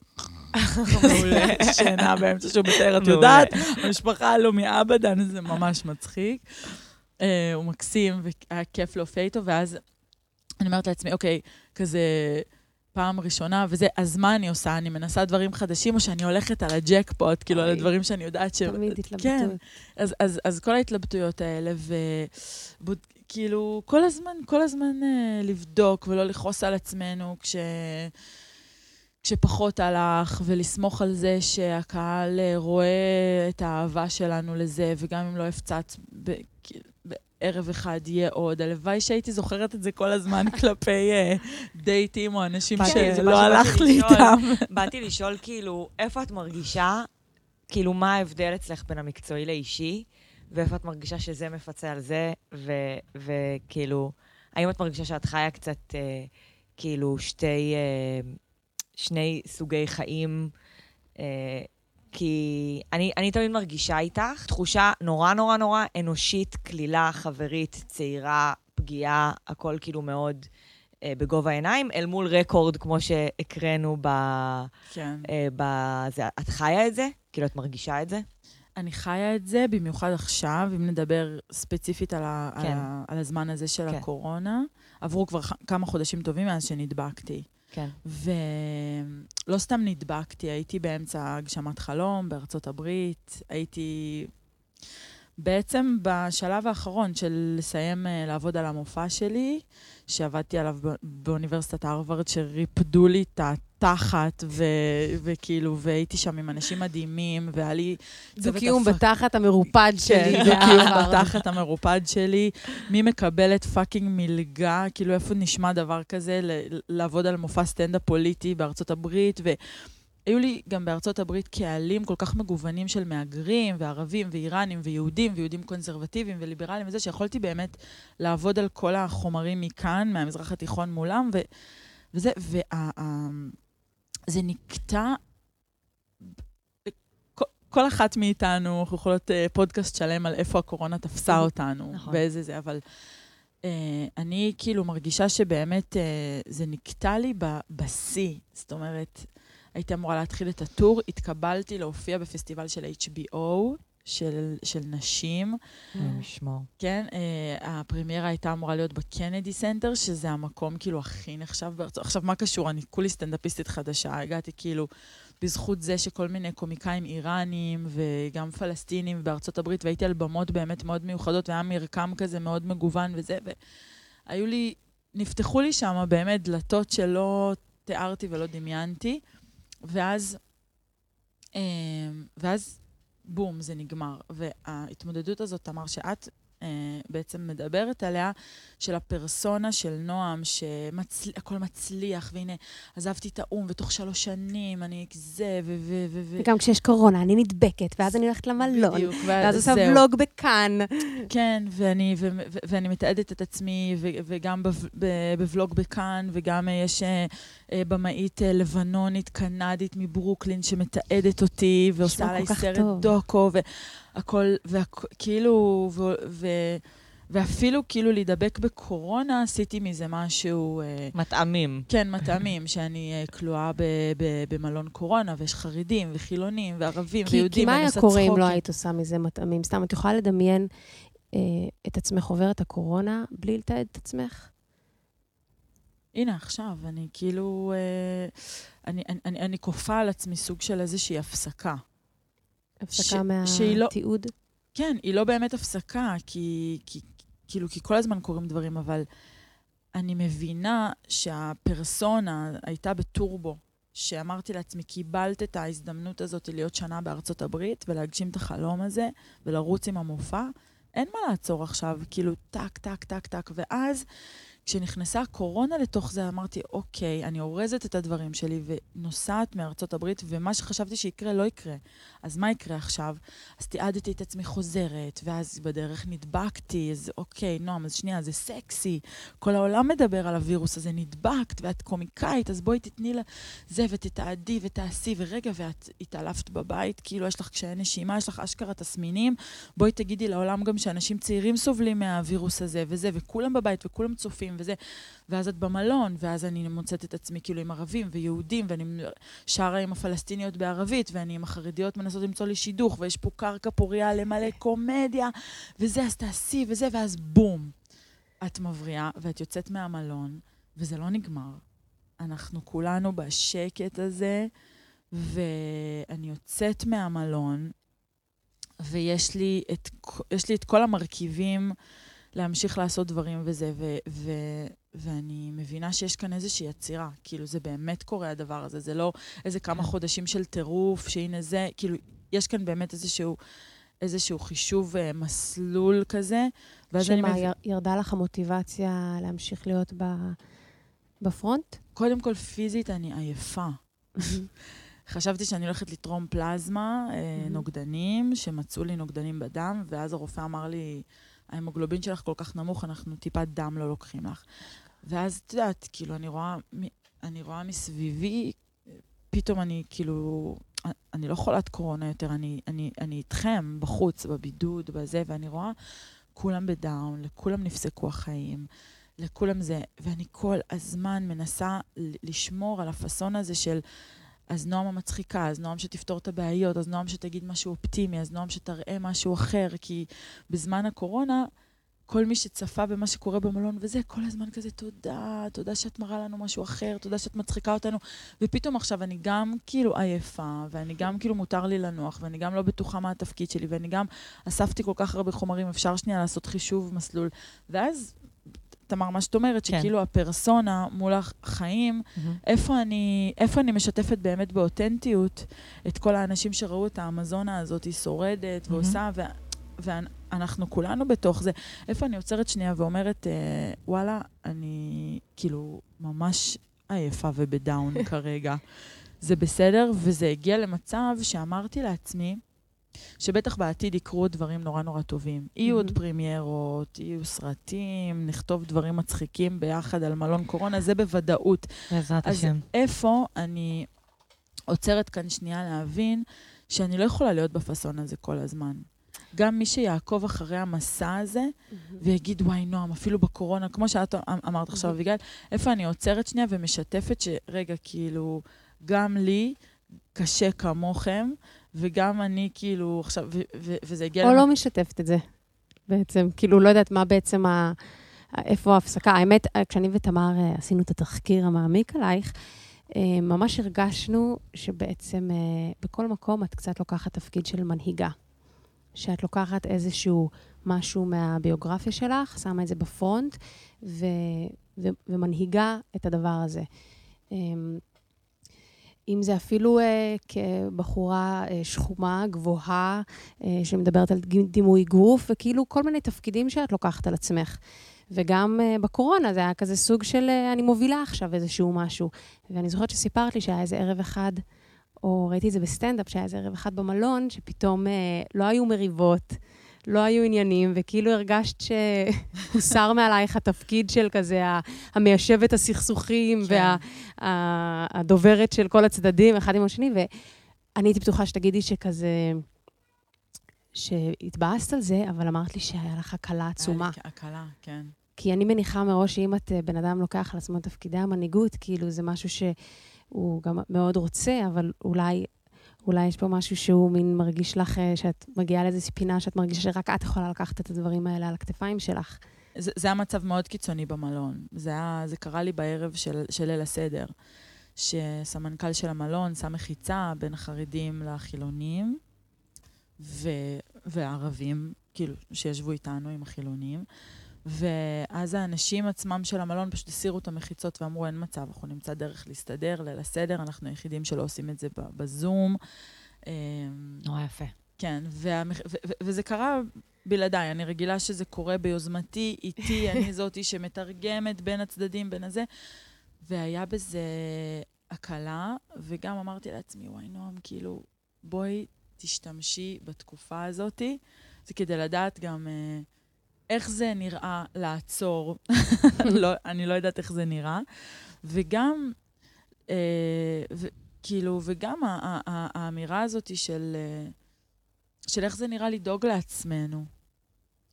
[LAUGHS] מעולה. שינה באמצע שהוא מתאר, את. יודעת, המשפחה לא מאבדן, זה ממש מצחיק. אה, הוא מקסים, והיה כיף להופיע איתו, ואז אני אומרת לעצמי, אוקיי, כזה... פעם ראשונה, וזה, אז מה אני עושה? אני מנסה דברים חדשים, או שאני הולכת על הג'קפוט, כאילו, על. הדברים שאני יודעת ש... תמיד כן, התלבטות. אז, אז, אז כל ההתלבטויות האלה, וכאילו, כל הזמן, כל הזמן אה, לבדוק ולא לכעוס על עצמנו כש... כשפחות הלך, ולסמוך על זה שהקהל אה, רואה את האהבה שלנו לזה, וגם אם לא הפצץ ב- בערב אחד יהיה עוד. הלוואי שהייתי זוכרת את זה כל הזמן [LAUGHS] כלפי אה, דייטים או אנשים שלא הלך לי. איתם. באתי לשאול, כאילו, איפה את מרגישה, כאילו, מה ההבדל אצלך בין המקצועי לאישי, ואיפה את מרגישה שזה מפצה על זה, וכאילו, האם את מרגישה שאת חיה קצת, אה, כאילו, שתי, אה, שני סוגי חיים, אה, כי אני, אני תמיד מרגישה איתך תחושה נורא נורא נורא אנושית, קלילה, חברית, צעירה, פגיעה, הכל כאילו מאוד אה, בגובה העיניים, אל מול רקורד כמו שהקראנו ב... כן. אה, בזה. את חיה את זה? כאילו, את מרגישה את זה? אני חיה את זה, במיוחד עכשיו, אם נדבר ספציפית על, ה, כן. על, ה, על הזמן הזה של כן. הקורונה. עברו כבר כמה חודשים טובים מאז שנדבקתי. כן. ולא סתם נדבקתי, הייתי באמצע הגשמת חלום בארצות הברית, הייתי בעצם בשלב האחרון של לסיים אה, לעבוד על המופע שלי, שעבדתי עליו באוניברסיטת הרווארד, שריפדו לי את התחת, ו- וכאילו, והייתי שם עם אנשים מדהימים, והיה לי... צוות דו-קיום הפק- בתחת המרופד שלי. כן, דו-קיום. בתחת המרופד שלי. מי מקבלת fucking מלגה? כאילו, איפה נשמע דבר כזה לעבוד על מופע סטנדאפ פוליטי בארצות הברית? והיו לי גם בארצות הברית קהלים כל כך מגוונים של מהגרים, וערבים, ואיראנים, ויהודים, ויהודים קונסרבטיביים וליברליים וזה, שיכולתי באמת לעבוד על כל החומרים מכאן, מהמזרח התיכון מולם, ו- וזה, וה... ה- זה נקטע... כל- אחת מאיתנו, אנחנו יכולות אה, פודקאסט שלם על איפה הקורונה תפסה אותנו, נכון. באיזה זה, אבל אה, אני כאילו מרגישה שבאמת אה, זה נקטע לי בשיא. זאת אומרת, הייתי אמורה להתחיל את הטור, התקבלתי להופיע בפסטיבל של HBO, של, של נשים. אלוהים ישמור. כן, אה, הפרמיירה הייתה אמורה להיות ב Kennedy Center, שזה המקום כאילו הכי נחשב בארצות... עכשיו, מה קשור? אני כולי סטנדאפיסטית חדשה, הגעתי כאילו בזכות זה שכל מיני קומיקאים איראנים וגם פלסטינים בארצות הברית, והייתי על במות באמת מאוד מיוחדות, והיה מרקם כזה מאוד מגוון וזה, והיו לי, נפתחו לי שם באמת דלתות שלא תיארתי ולא דמיינתי, ואז, אה, ואז בום, זה נגמר. וההתמודדות הזאת, תמר, שאת אה, בעצם מדברת עליה, של הפרסונה של נועם, שהכל מצליח, והנה, עזבתי את האו"ם, ותוך שלוש שנים אני זה, ו... ו, ו, ו וגם כשיש קורונה, אני נדבקת, ואז אני הולכת למלון. בדיוק, ואז עושה. ולוג בכאן. כן, ואני, ו, ו, ואני מתעדת את עצמי, ו, וגם בב, ב, בוולוג בכאן, וגם יש אה, במאית אה, לבנונית, קנדית מברוקלין, שמתעדת אותי, ועושה עליי סרט טוב. דוקו, והכל, וכאילו, ו, ו, ואפילו כאילו להידבק בקורונה, עשיתי מזה משהו... אה, מטעמים. כן, [LAUGHS] מטעמים, שאני אה, כלואה במלון קורונה, ויש חרדים וחילונים וערבים כי, ויהודים, כי מה היה קורה אם לא. היית עושה מזה מטעמים? סתם, את יכולה לדמיין אה, את עצמך עוברת הקורונה בלי לתעד את עצמך? הנה, עכשיו, אני כאילו... אה, אני, אני, אני, אני כופה על עצמי סוג של איזושהי הפסקה. הפסקה מהתיעוד? לא, כן, היא לא באמת הפסקה, כי, כי, כאילו, כי כל הזמן קורים דברים, אבל אני מבינה שהפרסונה הייתה בטורבו, שאמרתי לעצמי, קיבלת את ההזדמנות הזאת להיות שנה בארצות הברית ולהגשים את החלום הזה ולרוץ עם המופע, אין מה לעצור עכשיו, כאילו, טק, טק, טק, טק, ואז כשנכנסה הקורונה לתוך זה, אמרתי, אוקיי, אני אורזת את הדברים שלי ונוסעת מארצות הברית, ומה שחשבתי שיקרה לא יקרה. אז מה יקרה עכשיו? אז תיעדתי את עצמי חוזרת, ואז בדרך נדבקתי, אז אוקיי, נועם, אז שנייה, זה סקסי. כל העולם מדבר על הווירוס הזה, נדבקת, ואת קומיקאית, אז בואי תתני לה זה, ותתעדי ותעשי, ורגע, ואת התעלפת בבית, כאילו יש לך קשיי נשימה, יש לך אשכרה תסמינים, בואי תגידי לעולם גם שאנשים צעירים סובלים מהווירוס הזה, וזה, וכולם בבית, וכולם צופים. ערבים וזה, ואז את במלון, ואז אני מוצאת את עצמי כאילו עם ערבים ויהודים, ואני שרה עם הפלסטיניות בערבית, ואני עם החרדיות מנסות למצוא לי שידוך, ויש פה קרקע פוריה למלא קומדיה, וזה, אז תעשי, וזה, ואז בום. את מבריאה, ואת יוצאת מהמלון, וזה לא נגמר. אנחנו כולנו בשקט הזה, ואני יוצאת מהמלון, ויש לי את, לי את כל המרכיבים להמשיך לעשות דברים וזה, ו, ו, ואני מבינה שיש כאן איזושהי עצירה. כאילו, זה באמת קורה הדבר הזה, זה לא איזה כמה כן. חודשים של טירוף, שהנה זה, כאילו, יש כאן באמת איזשהו... איזשהו חישוב uh, מסלול כזה. שמה, מב... ירדה לך המוטיבציה להמשיך להיות ב... בפרונט? קודם כל, פיזית אני עייפה. [LAUGHS] חשבתי שאני הולכת לתרום פלזמה, mm-hmm. נוגדנים, שמצאו לי נוגדנים בדם, ואז הרופא אמר לי, ההמוגלובין שלך כל כך נמוך, אנחנו טיפת דם לא לוקחים לך. ואז, את יודעת, כאילו, אני רואה, אני רואה מסביבי, פתאום אני כאילו, אני לא חולת קורונה יותר, אני, אני, אני איתכם בחוץ, בבידוד, בזה, ואני רואה כולם בדאון, לכולם נפסקו החיים, לכולם זה, ואני כל הזמן מנסה לשמור על הפאסון הזה של... אז נועם המצחיקה, אז נועם שתפתור את הבעיות, אז נועם שתגיד משהו אופטימי, אז נועם שתראה משהו אחר, כי בזמן הקורונה, כל מי שצפה במה שקורה במלון וזה, כל הזמן כזה, תודה, תודה שאת מראה לנו משהו אחר, תודה שאת מצחיקה אותנו. ופתאום עכשיו אני גם כאילו עייפה, ואני גם כאילו מותר לי לנוח, ואני גם לא בטוחה מה התפקיד שלי, ואני גם אספתי כל כך הרבה חומרים, אפשר שנייה לעשות חישוב מסלול. ואז תמר, מה שאת אומרת, כן. שכאילו הפרסונה מול החיים, mm-hmm. איפה, אני, איפה אני משתפת באמת באותנטיות את כל האנשים שראו את האמזונה הזאת, היא שורדת mm-hmm. ועושה, ו, ואנחנו כולנו בתוך זה. איפה אני עוצרת שנייה ואומרת, אה, וואלה, אני כאילו ממש עייפה ובדאון [LAUGHS] כרגע. זה בסדר, וזה הגיע למצב שאמרתי לעצמי, שבטח בעתיד יקרו דברים נורא נורא טובים. יהיו עוד פרימיירות, יהיו סרטים, נכתוב דברים מצחיקים ביחד על מלון קורונה, זה בוודאות. בעזרת השם. אז איפה אני עוצרת כאן שנייה להבין שאני לא יכולה להיות בפאסון הזה כל הזמן. גם מי שיעקוב אחרי המסע הזה ויגיד, וואי, נועם, אפילו בקורונה, כמו שאת אמ-, אמרת עכשיו, אביגיל, איפה אני עוצרת שנייה ומשתפת שרגע, כאילו, גם לי קשה כמוכם, וגם אני כאילו עכשיו, וזה הגיע... או למה... לא משתפת את זה, בעצם. כאילו, לא יודעת מה בעצם ה... איפה ההפסקה. האמת, כשאני ותמר אה, עשינו את התחקיר המעמיק עלייך, אה, ממש הרגשנו שבעצם אה, בכל מקום את קצת לוקחת תפקיד של מנהיגה. שאת לוקחת איזשהו משהו מהביוגרפיה שלך, שמה את זה בפרונט, ו, ו, ומנהיגה את הדבר הזה. אם זה אפילו אה, כבחורה אה, שחומה, גבוהה, אה, שמדברת על דימוי גוף, וכאילו כל מיני תפקידים שאת לוקחת על עצמך. וגם אה, בקורונה זה היה כזה סוג של אה, אני מובילה עכשיו איזשהו משהו. ואני זוכרת שסיפרת לי שהיה איזה ערב אחד, או ראיתי את זה בסטנדאפ, שהיה איזה ערב אחד במלון, שפתאום אה, לא היו מריבות. לא היו עניינים, וכאילו הרגשת שהוסר [LAUGHS] מעלייך התפקיד של כזה המיישבת הסכסוכים כן. והדוברת של כל הצדדים, אחד עם השני, ואני הייתי בטוחה שתגידי שכזה... שהתבאסת על זה, אבל אמרת לי שהיה לך הקלה עצומה. הקלה, כן. כי אני מניחה מראש שאם את אה, בן אדם לוקח על עצמו תפקידי המנהיגות, כאילו זה משהו שהוא גם מאוד רוצה, אבל אולי אולי יש פה משהו שהוא מין מרגיש לך, אה, שאת מגיעה לאיזושהי פינה שאת מרגישה שרק את יכולה לקחת את הדברים האלה על הכתפיים שלך. זה, זה היה מצב מאוד קיצוני במלון. זה, היה, זה קרה לי בערב של, של ליל הסדר, שסמנכ"ל של המלון שם מחיצה בין החרדים לחילונים, ו, והערבים, כאילו, שישבו איתנו עם החילונים. ואז האנשים עצמם של המלון פשוט הסירו את המחיצות ואמרו, אין מצב, אנחנו נמצא דרך להסתדר, ליל הסדר, אנחנו היחידים שלא עושים את זה בזום. אמ, נורא יפה. כן, והמח... ו- ו- וזה קרה בלעדיי. אני רגילה שזה קורה ביוזמתי, איתי, [LAUGHS] אני זאתי שמתרגמת בין הצדדים, בין הזה. והיה בזה הקלה, וגם אמרתי לעצמי, וואי, נועם, כאילו, בואי תשתמשי בתקופה הזאתי. זה כדי לדעת גם uh, איך זה נראה לעצור. [LAUGHS] לא, אני לא יודעת איך זה נראה. וגם, uh, ו- כאילו, וגם האמירה הזאת של... Uh, של איך זה נראה לדאוג לעצמנו.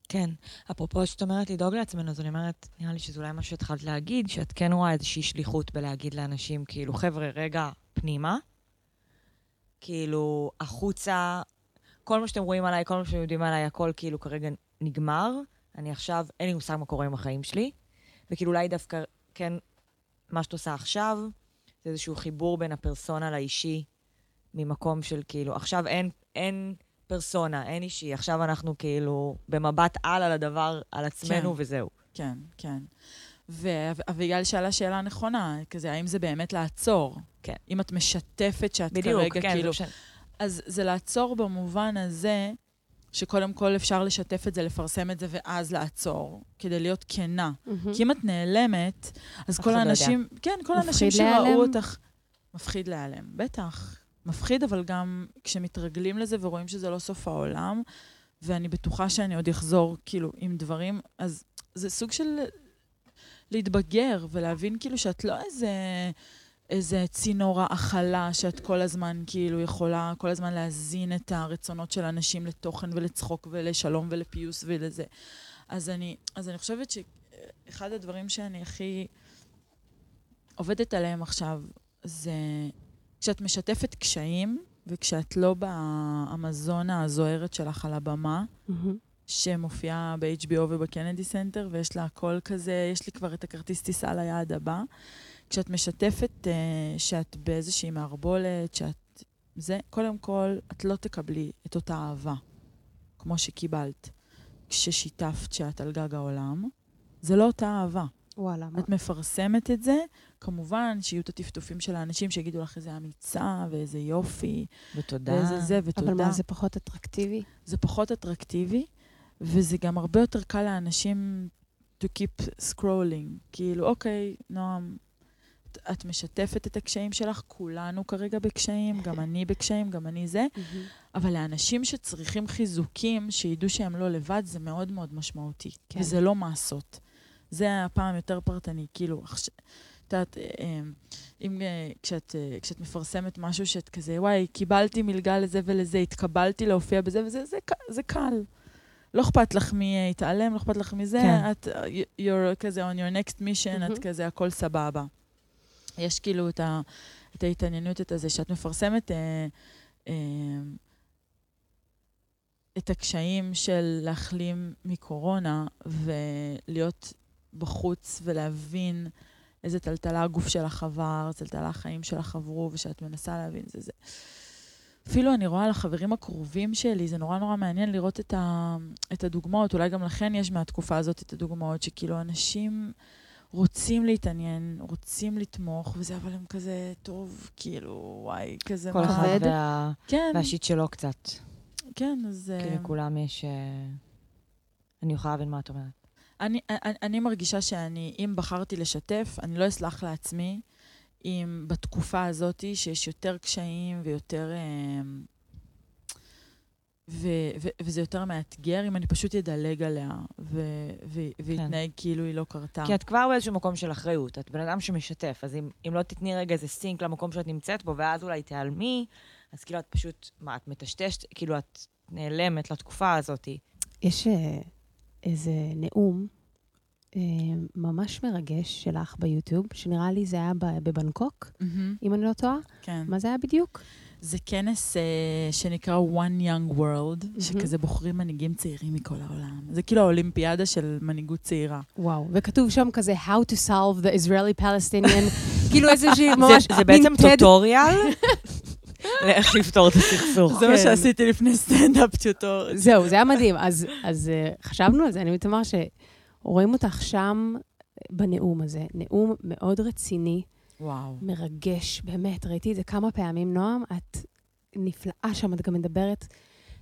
כן. אפרופו שאת אומרת לדאוג לעצמנו, אז אני אומרת, נראה לי שזה אולי מה שהתחלת להגיד, שאת כן רואה איזושהי שליחות בלהגיד לאנשים, כאילו, חבר'ה, רגע, פנימה. כאילו, החוצה, כל מה שאתם רואים עליי, כל מה שאתם יודעים עליי, הכל כאילו כרגע נגמר. אני עכשיו, אין לי מושג מה קורה עם החיים שלי. וכאילו, אולי דווקא, כן, מה שאת עושה עכשיו, זה איזשהו חיבור בין הפרסונה לאישי, ממקום של כאילו, עכשיו אין, אין פרסונה, אין אישי. עכשיו אנחנו כאילו במבט על על הדבר, על עצמנו, כן, וזהו. כן, כן. ואביגל שאלה שאלה נכונה, כזה, האם זה באמת לעצור? כן. אם את משתפת שאת בדיוק, כרגע, כן, כאילו... בדיוק, כן. אז זה לעצור במובן הזה, שקודם כל אפשר לשתף את זה, לפרסם את זה, ואז לעצור, כדי להיות כנה. Mm-hmm. כי אם את נעלמת, אז כל לא האנשים... לא כן, כל האנשים שראו אותך... מפחיד להיעלם, בטח. מפחיד, אבל גם כשמתרגלים לזה ורואים שזה לא סוף העולם, ואני בטוחה שאני עוד אחזור, כאילו, עם דברים, אז זה סוג של להתבגר ולהבין כאילו שאת לא איזה, איזה צינור האכלה שאת כל הזמן כאילו יכולה כל הזמן להזין את הרצונות של אנשים לתוכן ולצחוק ולשלום ולפיוס ולזה. אז אני, אז אני חושבת שאחד הדברים שאני הכי עובדת עליהם עכשיו זה כשאת משתפת קשיים, וכשאת לא באמזונה הזוהרת שלך על הבמה, mm-hmm. שמופיעה ב-HBO וב Kennedy Center, ויש לה הכל כזה, יש לי כבר את הכרטיס טיסה ליעד הבא. כשאת משתפת uh, שאת באיזושהי מערבולת, שאת... זה, קודם כל, את לא תקבלי את אותה אהבה, כמו שקיבלת כששיתפת שאת על גג העולם. זה לא אותה אהבה. וואלה. את מה? מפרסמת את זה, כמובן שיהיו את הטפטופים של האנשים שיגידו לך איזה אמיצה ואיזה יופי. ותודה. ואיזה זה, ותודה. אבל מה, זה פחות אטרקטיבי? זה פחות אטרקטיבי, וזה גם הרבה יותר קל לאנשים to keep scrolling. כאילו, אוקיי, נועם, את משתפת את הקשיים שלך, כולנו כרגע בקשיים, גם אני בקשיים, גם אני זה, אבל לאנשים שצריכים חיזוקים, שידעו שהם לא לבד, זה מאוד מאוד משמעותי. כן. וזה לא מעשות. זה הפעם יותר פרטני, כאילו, את יודעת, אה, אם אה, כשאת, אה, כשאת מפרסמת משהו שאת כזה, וואי, קיבלתי מלגה לזה ולזה, התקבלתי להופיע בזה וזה, זה, זה קל. לא אכפת לך מי יתעלם, לא אכפת לך מזה, כן. את, you're כזה on your next mission, mm-hmm. את כזה, הכל סבבה. יש כאילו את, ה, את ההתעניינות, את הזה, שאת מפרסמת אה, אה, את הקשיים של להחלים מקורונה ולהיות בחוץ ולהבין איזה טלטלה הגוף שלך עבר, טלטלה החיים שלך עברו, ושאת מנסה להבין זה זה. אפילו אני רואה על החברים הקרובים שלי, זה נורא נורא מעניין לראות את, ה, את הדוגמאות, אולי גם לכן יש מהתקופה הזאת את הדוגמאות, שכאילו אנשים רוצים להתעניין, רוצים לתמוך, וזה, אבל הם כזה, טוב, כאילו, וואי, כזה... כל אחד וה... כן. והשיט שלו קצת. כן, אז... כי לכולם יש... אה, אני יכולה להבין מה את אומרת. אני, אני, אני מרגישה שאני, אם בחרתי לשתף, אני לא אסלח לעצמי אם בתקופה הזאת שיש יותר קשיים ויותר... אמ, ו, ו, וזה יותר מאתגר אם אני פשוט אדלג עליה ו, ו, ואתנהג כן. כאילו היא לא קרתה. כי את כבר באיזשהו מקום של אחריות, את בן אדם שמשתף, אז אם, אם לא תתני רגע איזה סינק למקום שאת נמצאת בו, ואז אולי תיעלמי, אז כאילו את פשוט, מה, את מטשטשת, כאילו את נעלמת לתקופה הזאת. יש אה, איזה נאום אה, ממש מרגש שלך ביוטיוב, שנראה לי זה היה בבנקוק, mm-hmm. אם אני לא טועה. כן. מה זה היה בדיוק? זה כנס uh, שנקרא One Young World, מהמם. שכזה בוחרים מנהיגים צעירים מכל העולם. זה כאילו האולימפיאדה של מנהיגות צעירה. וואו, וכתוב שם כזה How to solve the Israeli-Palestinian, [LAUGHS] כאילו איזושהי ממש... זה, זה בעצם טוטוריאל [LAUGHS] לאיך לפתור את הסכסוך. זה מה כן. שעשיתי לפני סטנדאפ טיוטור. זהו, זה היה [LAUGHS] מדהים. אז, אז אה, חשבנו על זה, אני מתאמר שרואים אותך שם בנאום הזה. נאום מאוד רציני, וואו. מרגש, באמת, ראיתי את זה כמה פעמים. נועם, את נפלאה שם, את גם מדברת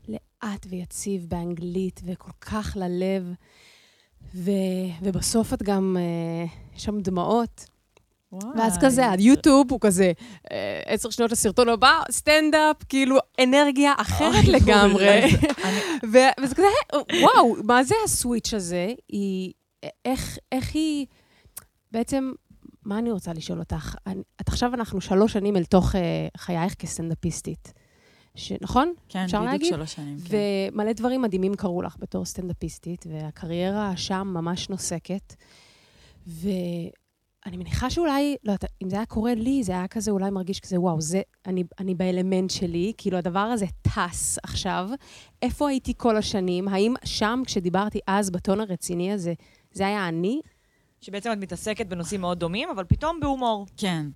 לאט ויציב באנגלית, וכל כך ללב. ו, ובסוף את גם, אה, יש שם דמעות. ואז כזה, היוטיוב הוא כזה, אה, עשר שניות לסרטון הבא, סטנדאפ, כאילו אנרגיה אחרת אוי, לגמרי. [LAUGHS] אני- וזה כזה, וואו, מה זה הסוויץ' הזה? היא, איך, איך היא, בעצם, מה אני רוצה לשאול אותך? אני, את עכשיו אנחנו שלוש שנים אל תוך uh, חייך כסטנדאפיסטית. ש, נכון? כן, אפשר בדיוק להגיד? שלוש שנים. כן. ומלא דברים מדהימים קרו לך בתור סטנדאפיסטית, והקריירה שם ממש נוסקת. ואני מניחה שאולי, לא יודעת, אם זה היה קורה לי, זה היה כזה אולי מרגיש כזה, וואו, זה, אני, אני באלמנט שלי, כאילו הדבר הזה טס עכשיו. איפה הייתי כל השנים? האם שם, כשדיברתי אז בטון הרציני הזה, זה היה אני? שבעצם את מתעסקת בנושאים מאוד דומים, אבל פתאום בהומור. כן.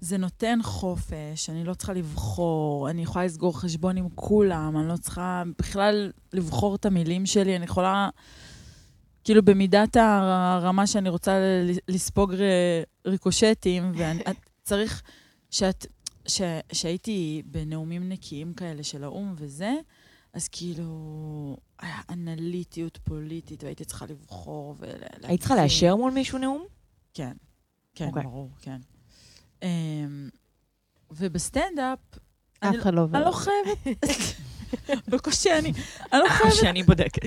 זה נותן חופש, אני לא צריכה לבחור, אני יכולה לסגור חשבון עם כולם, אני לא צריכה בכלל לבחור את המילים שלי, אני יכולה, כאילו במידת הרמה שאני רוצה לספוג ריקושטים, ואני את- צריך, שאת, ש, שהייתי בנאומים נקיים כאלה של האו"ם וזה, אז כאילו, היה אנליטיות פוליטית, והייתי צריכה לבחור ול... היית צריכה לאשר מול מישהו נאום? כן, כן, אוקיי. ברור, כן. אמ, ובסטנדאפ, אף אני אחד לא אני לא חייבת, [LAUGHS] בקושי אני, אני לא חייבת, שאני בודקת.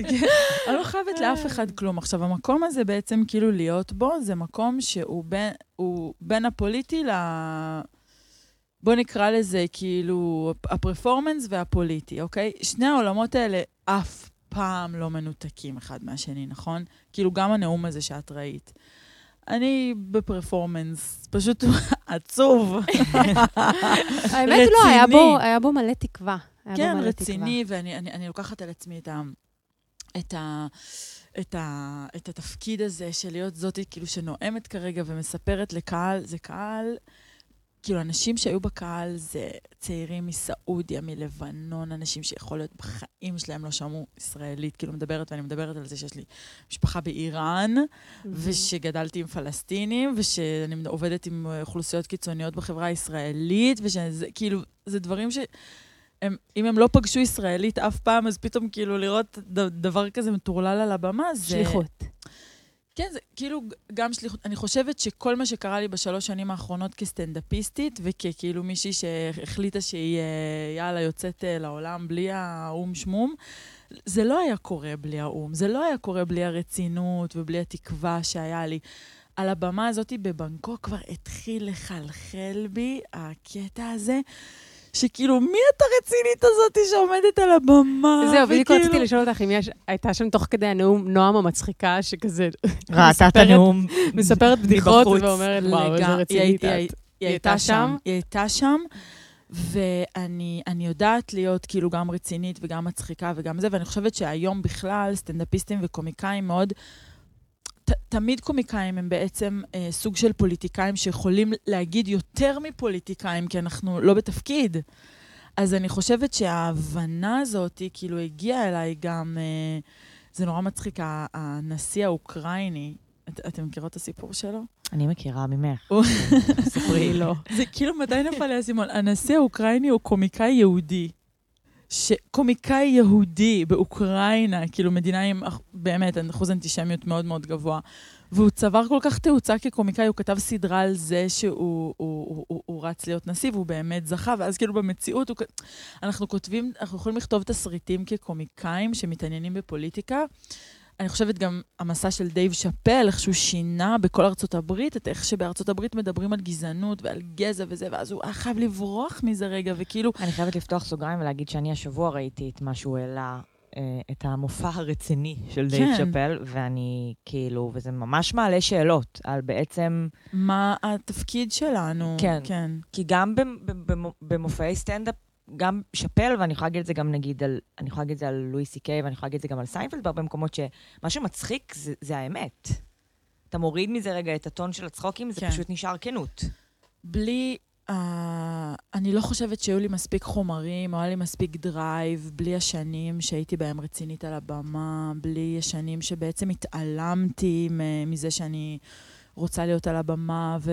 אני לא חייבת לאף אחד כלום. עכשיו, המקום הזה בעצם כאילו להיות בו, זה מקום שהוא בין, הוא בין הפוליטי ל... בוא נקרא לזה כאילו הפרפורמנס והפוליטי, אוקיי? שני העולמות האלה אף פעם לא מנותקים אחד מהשני, נכון? כאילו גם הנאום הזה שאת ראית. אני בפרפורמנס, פשוט [LAUGHS] עצוב. [LAUGHS] האמת לא, היה. בו, היה בו מלא תקווה. כן, רציני, ואני אני, אני לוקחת על עצמי את ה... את ה... את, ה, את התפקיד הזה של להיות זאתי כאילו שנואמת כרגע ומספרת לקהל, זה קהל, כאילו אנשים שהיו בקהל זה צעירים מסעודיה, מלבנון, אנשים שיכול להיות בחיים שלהם לא שמעו ישראלית, כאילו מדברת, ואני מדברת על זה שיש לי משפחה באיראן, ושגדלתי עם פלסטינים, ושאני עובדת עם אוכלוסיות קיצוניות בחברה הישראלית, ושזה, כאילו, זה דברים ש... הם, אם הם לא פגשו ישראלית אף פעם, אז פתאום כאילו לראות דבר כזה מטורלל על הבמה, זה... שליחות. כן, זה כאילו גם שליחות. אני חושבת שכל מה שקרה לי בשלוש שנים האחרונות כסטנדאפיסטית, וכאילו מישהי שהחליטה שהיא, אה, יאללה, יוצאת אה, לעולם בלי האו"ם שמום, זה לא היה קורה בלי האו"ם, זה לא היה קורה בלי הרצינות ובלי התקווה שהיה לי. על הבמה הזאת בבנקוק כבר התחיל לחלחל בי הקטע הזה, שכאילו, מי את הרצינית הזאת שעומדת על הבמה? זהו, בדיוק רציתי לשאול אותך אם יש, הייתה שם תוך כדי הנאום נועם המצחיקה, שכזה ראתה את מספרת- הנאום. מספרת בדיחות. ואומרת, וואו, איזה. רצינית את. היא הייתה שם. היא הייתה שם, ואני אני יודעת להיות כאילו גם רצינית וגם מצחיקה וגם זה, ואני חושבת שהיום בכלל סטנדאפיסטים וקומיקאים מאוד... ת, תמיד קומיקאים הם בעצם אה, סוג של פוליטיקאים שיכולים להגיד יותר מפוליטיקאים, כי אנחנו לא בתפקיד. אז אני חושבת שההבנה הזאת, היא כאילו הגיעה אליי גם, אה, זה נורא מצחיק, הנשיא האוקראיני, את, אתם מכירות את הסיפור שלו? אני מכירה ממך. [LAUGHS] ספרי. לא. זה כאילו, מתי נפל לי האסימון? הנשיא האוקראיני הוא קומיקאי יהודי. ש... קומיקאי יהודי באוקראינה, כאילו מדינה עם באמת אחוז אנטישמיות מאוד מאוד גבוה. והוא צבר כל כך תאוצה כקומיקאי, הוא כתב סדרה על זה שהוא הוא, הוא, הוא, הוא רץ להיות נשיא, והוא באמת זכה, ואז כאילו במציאות, הוא... אנחנו כותבים, אנחנו יכולים לכתוב תסריטים כקומיקאים שמתעניינים בפוליטיקה. אני חושבת גם המסע של דייב שאפל, איך שהוא שינה בכל ארצות הברית, את איך שבארצות הברית מדברים על גזענות ועל גזע וזה, ואז הוא היה חייב לברוח מזה רגע, וכאילו... אני חייבת לפתוח סוגריים ולהגיד שאני השבוע ראיתי את מה שהוא העלה, אה, את המופע הרציני של דייב כן. שאפל, ואני כאילו, וזה ממש מעלה שאלות על בעצם, מה התפקיד שלנו? כן. כן. כי גם במ- במ- במופעי סטנדאפ גם שאפל, ואני יכולה להגיד את זה גם נגיד על, אני יכולה להגיד את זה על לואי סי קיי, ואני יכולה להגיד את זה גם על סיינפלד, בהרבה מקומות שמה שמצחיק זה, זה האמת. אתה מוריד מזה רגע את הטון של הצחוקים, זה כן. פשוט נשאר כנות. בלי... Uh, אני לא חושבת שהיו לי מספיק חומרים, או היה לי מספיק drive, בלי השנים שהייתי בהם רצינית על הבמה, בלי השנים שבעצם התעלמתי מזה שאני רוצה להיות על הבמה ו-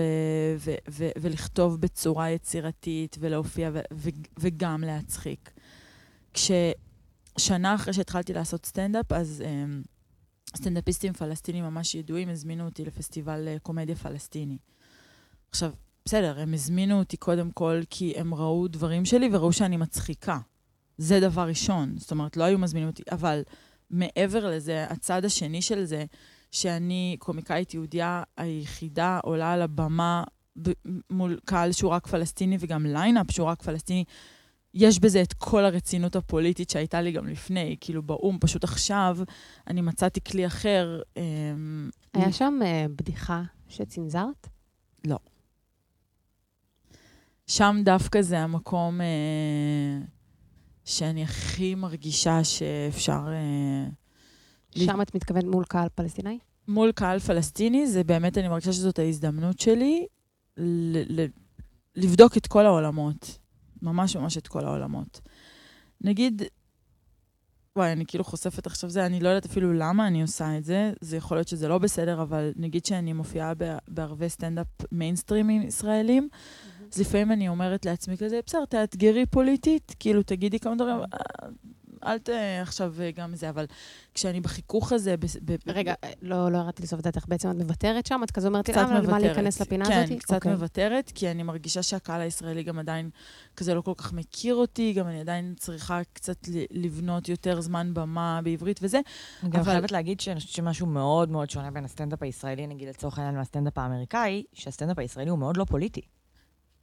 ו- ו- ולכתוב בצורה יצירתית ולהופיע ו- ו- וגם להצחיק. כששנה אחרי שהתחלתי לעשות סטנדאפ, אז um, סטנדאפיסטים פלסטינים ממש ידועים הזמינו אותי לפסטיבל אה, קומדיה פלסטיני. עכשיו, בסדר, הם הזמינו אותי קודם כל כי הם ראו דברים שלי וראו שאני מצחיקה. זה דבר ראשון. זאת אומרת, לא היו מזמינים אותי, אבל מעבר לזה, הצד השני של זה, שאני קומיקאית יהודייה היחידה עולה על הבמה ב- מול קהל שהוא רק פלסטיני וגם line-up שהוא רק פלסטיני, יש בזה את כל הרצינות הפוליטית שהייתה לי גם לפני, כאילו באו"ם, פשוט עכשיו אני מצאתי כלי אחר. אמ, היה שם אה, בדיחה שצנזרת? שם דווקא זה המקום אה, שאני הכי מרגישה שאפשר... אה, שם את מתכוונת מול קהל פלסטיני? מול קהל פלסטיני, זה באמת, אני מרגישה שזאת ההזדמנות שלי ל- ל- לבדוק את כל העולמות. ממש ממש את כל העולמות. נגיד, וואי, אני כאילו חושפת עכשיו זה, אני לא יודעת אפילו למה אני עושה את זה, זה יכול להיות שזה לא בסדר, אבל נגיד שאני מופיעה בערבי סטנדאפ מיינסטרימים ישראלים, אז לפעמים אני אומרת לעצמי כזה, בסדר, תאתגרי פוליטית, כאילו, תגידי כמה דברים, אל ת... עכשיו אה, גם זה, אבל כשאני בחיכוך הזה... ב- ב- רגע, אה, לא לא ירדתי לסוף דעתך, בעצם את מוותרת שם? את כזה אומרת קצת למה למה מוותרת. להיכנס לפינה הזאת? כן, קצת אוקיי. מוותרת, כי אני מרגישה שהקהל הישראלי גם עדיין כזה לא כל כך מכיר אותי, גם אני עדיין צריכה קצת ל- לבנות יותר זמן במה בעברית וזה. אני גם אבל- חייבת להגיד שאני חושבת שמשהו מאוד מאוד שונה בין הסטנדאפ הישראלי, נגיד לצורך העניין, מהסטנדאפ האמריקאי, שהסטנדאפ הישראלי הוא מאוד לא פוליטי.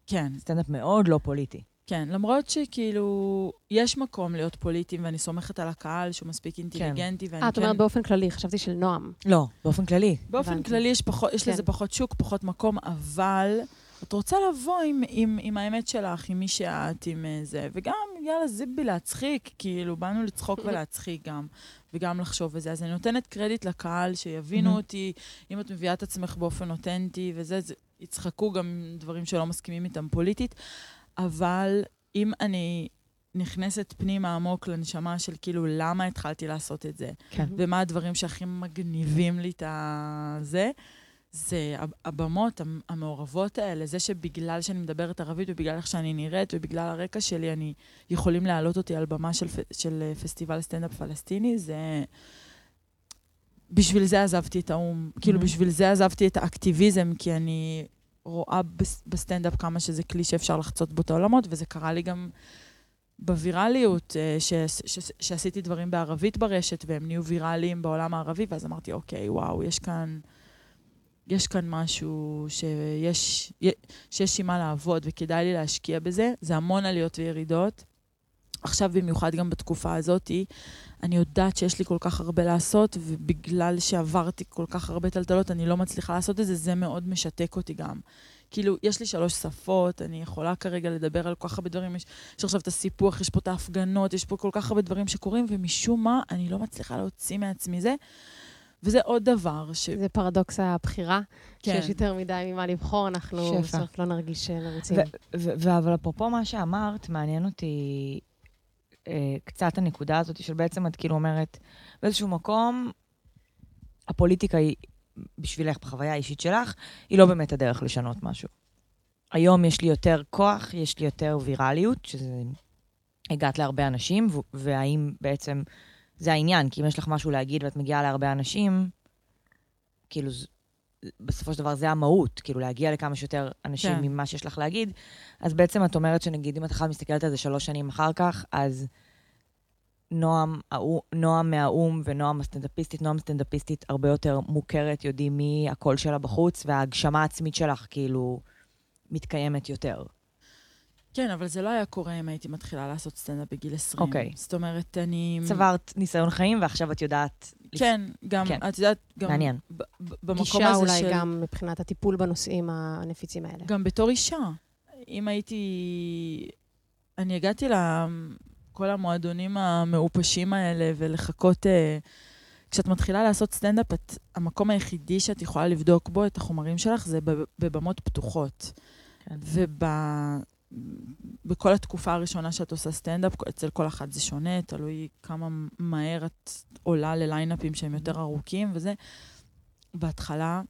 כן, סטנדאפ מאוד לא פוליטי. כן, למרות שכאילו, יש מקום להיות פוליטיים, ואני סומכת על הקהל שהוא מספיק אינטליגנטי, ואני אה, את כן... אומרת באופן כללי, חשבתי של נועם. לא, באופן כללי. באופן הבנתי. כללי יש, פחות, יש כן. לזה פחות שוק, פחות מקום, אבל את רוצה לבוא עם, עם, עם האמת שלך, עם מי שאת, עם אה, זה, וגם, יאללה, זיבי להצחיק, כאילו, באנו לצחוק [LAUGHS] ולהצחיק גם, וגם לחשוב וזה. אז אני נותנת קרדיט לקהל, שיבינו. אותי, אם את מביאה את עצמך באופן אותנטי וזה, זה, יצחקו גם דברים שלא מסכימים איתם פוליטית, אבל אם אני נכנסת פנימה עמוק לנשמה של כאילו, למה התחלתי לעשות את זה? כן. ומה הדברים שהכי מגניבים לי את הזה, זה הב- הבמות המ- המעורבות האלה, זה שבגלל שאני מדברת ערבית ובגלל איך שאני נראית ובגלל הרקע שלי, אני יכולים להעלות אותי על במה של, של אה, פסטיבל סטנדאפ פלסטיני, זה... בשביל זה עזבתי את האו"ם. כאילו, Mhm. בשביל זה עזבתי את האקטיביזם, כי אני רואה בס- בסטנדאפ כמה שזה כלי שאפשר לחצות בו את העולמות, וזה קרה לי גם בווירליות, ש, ש, ש, שעשיתי דברים בערבית ברשת, והם נהיו ויראליים בעולם הערבי, ואז אמרתי, אוקיי, וואו, יש כאן, יש כאן משהו שיש, שיש עם מה לעבוד, וכדאי לי להשקיע בזה. זה המון עליות וירידות. עכשיו, במיוחד גם בתקופה הזאת, אני יודעת שיש לי כל כך הרבה לעשות, ובגלל שעברתי כל כך הרבה טלטלות, אני לא מצליחה לעשות את זה, זה מאוד משתק אותי גם. כאילו, יש לי שלוש שפות, אני יכולה כרגע לדבר על כל כך הרבה דברים. יש, יש עכשיו את הסיפוח, יש פה את ההפגנות, יש פה כל כך הרבה דברים שקורים, ומשום מה, אני לא מצליחה להוציא מעצמי זה. וזה עוד דבר ש... זה פרדוקס הבחירה, כן. שיש יותר מדי ממה לבחור, אנחנו שפע. בסוף לא נרגיש אה, מרוצים. ו- ו- ו- אבל אפרופו מה שאמרת, מעניין אותי אה, קצת הנקודה הזאת של בעצם את כאילו אומרת, באיזשהו מקום, הפוליטיקה היא, בשבילך, בחוויה האישית שלך, היא לא באמת הדרך לשנות משהו. היום יש לי יותר כוח, יש לי יותר ויראליות, שזה... הגעת להרבה אנשים, והאם בעצם זה העניין, כי אם יש לך משהו להגיד ואת מגיעה להרבה אנשים, כאילו, בסופו של דבר זה המהות, כאילו להגיע לכמה שיותר אנשים כן. ממה שיש לך להגיד, אז בעצם את אומרת שנגיד, אם את אחת מסתכלת על זה שלוש שנים אחר כך, אז נועם, נועם מהאו"ם ונועם הסטנדאפיסטית, נועם סטנדאפיסטית הרבה יותר מוכרת, יודעים מי הקול שלה בחוץ, וההגשמה העצמית שלך כאילו מתקיימת יותר. כן, אבל זה לא היה קורה אם הייתי מתחילה לעשות סטנדאפ בגיל 20. אוקיי. זאת אומרת, אני... צברת ניסיון חיים, ועכשיו את יודעת... כן, גם, כן. את יודעת, גם... מעניין. ב- ב- במקום גישה הזה אולי של... גם מבחינת הטיפול בנושאים הנפיצים האלה. גם בתור אישה. אם הייתי אני הגעתי לכל המועדונים המעופשים האלה ולחכות... אה, כשאת מתחילה לעשות סטנדאפ, את, המקום היחידי שאת יכולה לבדוק בו את החומרים שלך זה בבמות פתוחות. כן. ובכל התקופה הראשונה שאת עושה סטנדאפ, אצל כל אחת זה שונה, תלוי כמה מהר את עולה לליינאפים שהם יותר ארוכים וזה. בהתחלה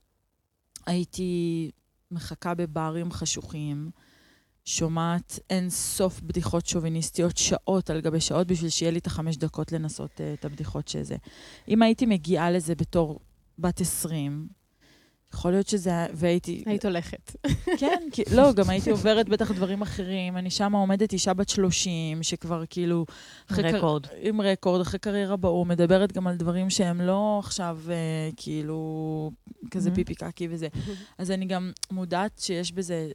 הייתי מחכה בברים חשוכים, שומעת אין סוף בדיחות שוביניסטיות, שעות על גבי שעות, בשביל שיהיה לי את החמש דקות לנסות uh, את הבדיחות שזה. אם הייתי מגיעה לזה בתור בת 20, יכול להיות שזה... והייתי... היית הולכת. כן, כי, לא, גם הייתי עוברת בטח דברים אחרים. אני שמה עומדת אישה בת 30, שכבר כאילו... רקורד. קר... עם רקורד, אחרי קריירה באו"ם, מדברת גם על דברים שהם לא עכשיו אה, כאילו כזה mm-hmm. פיפי קקי וזה. אז אני גם מודעת שיש בזה,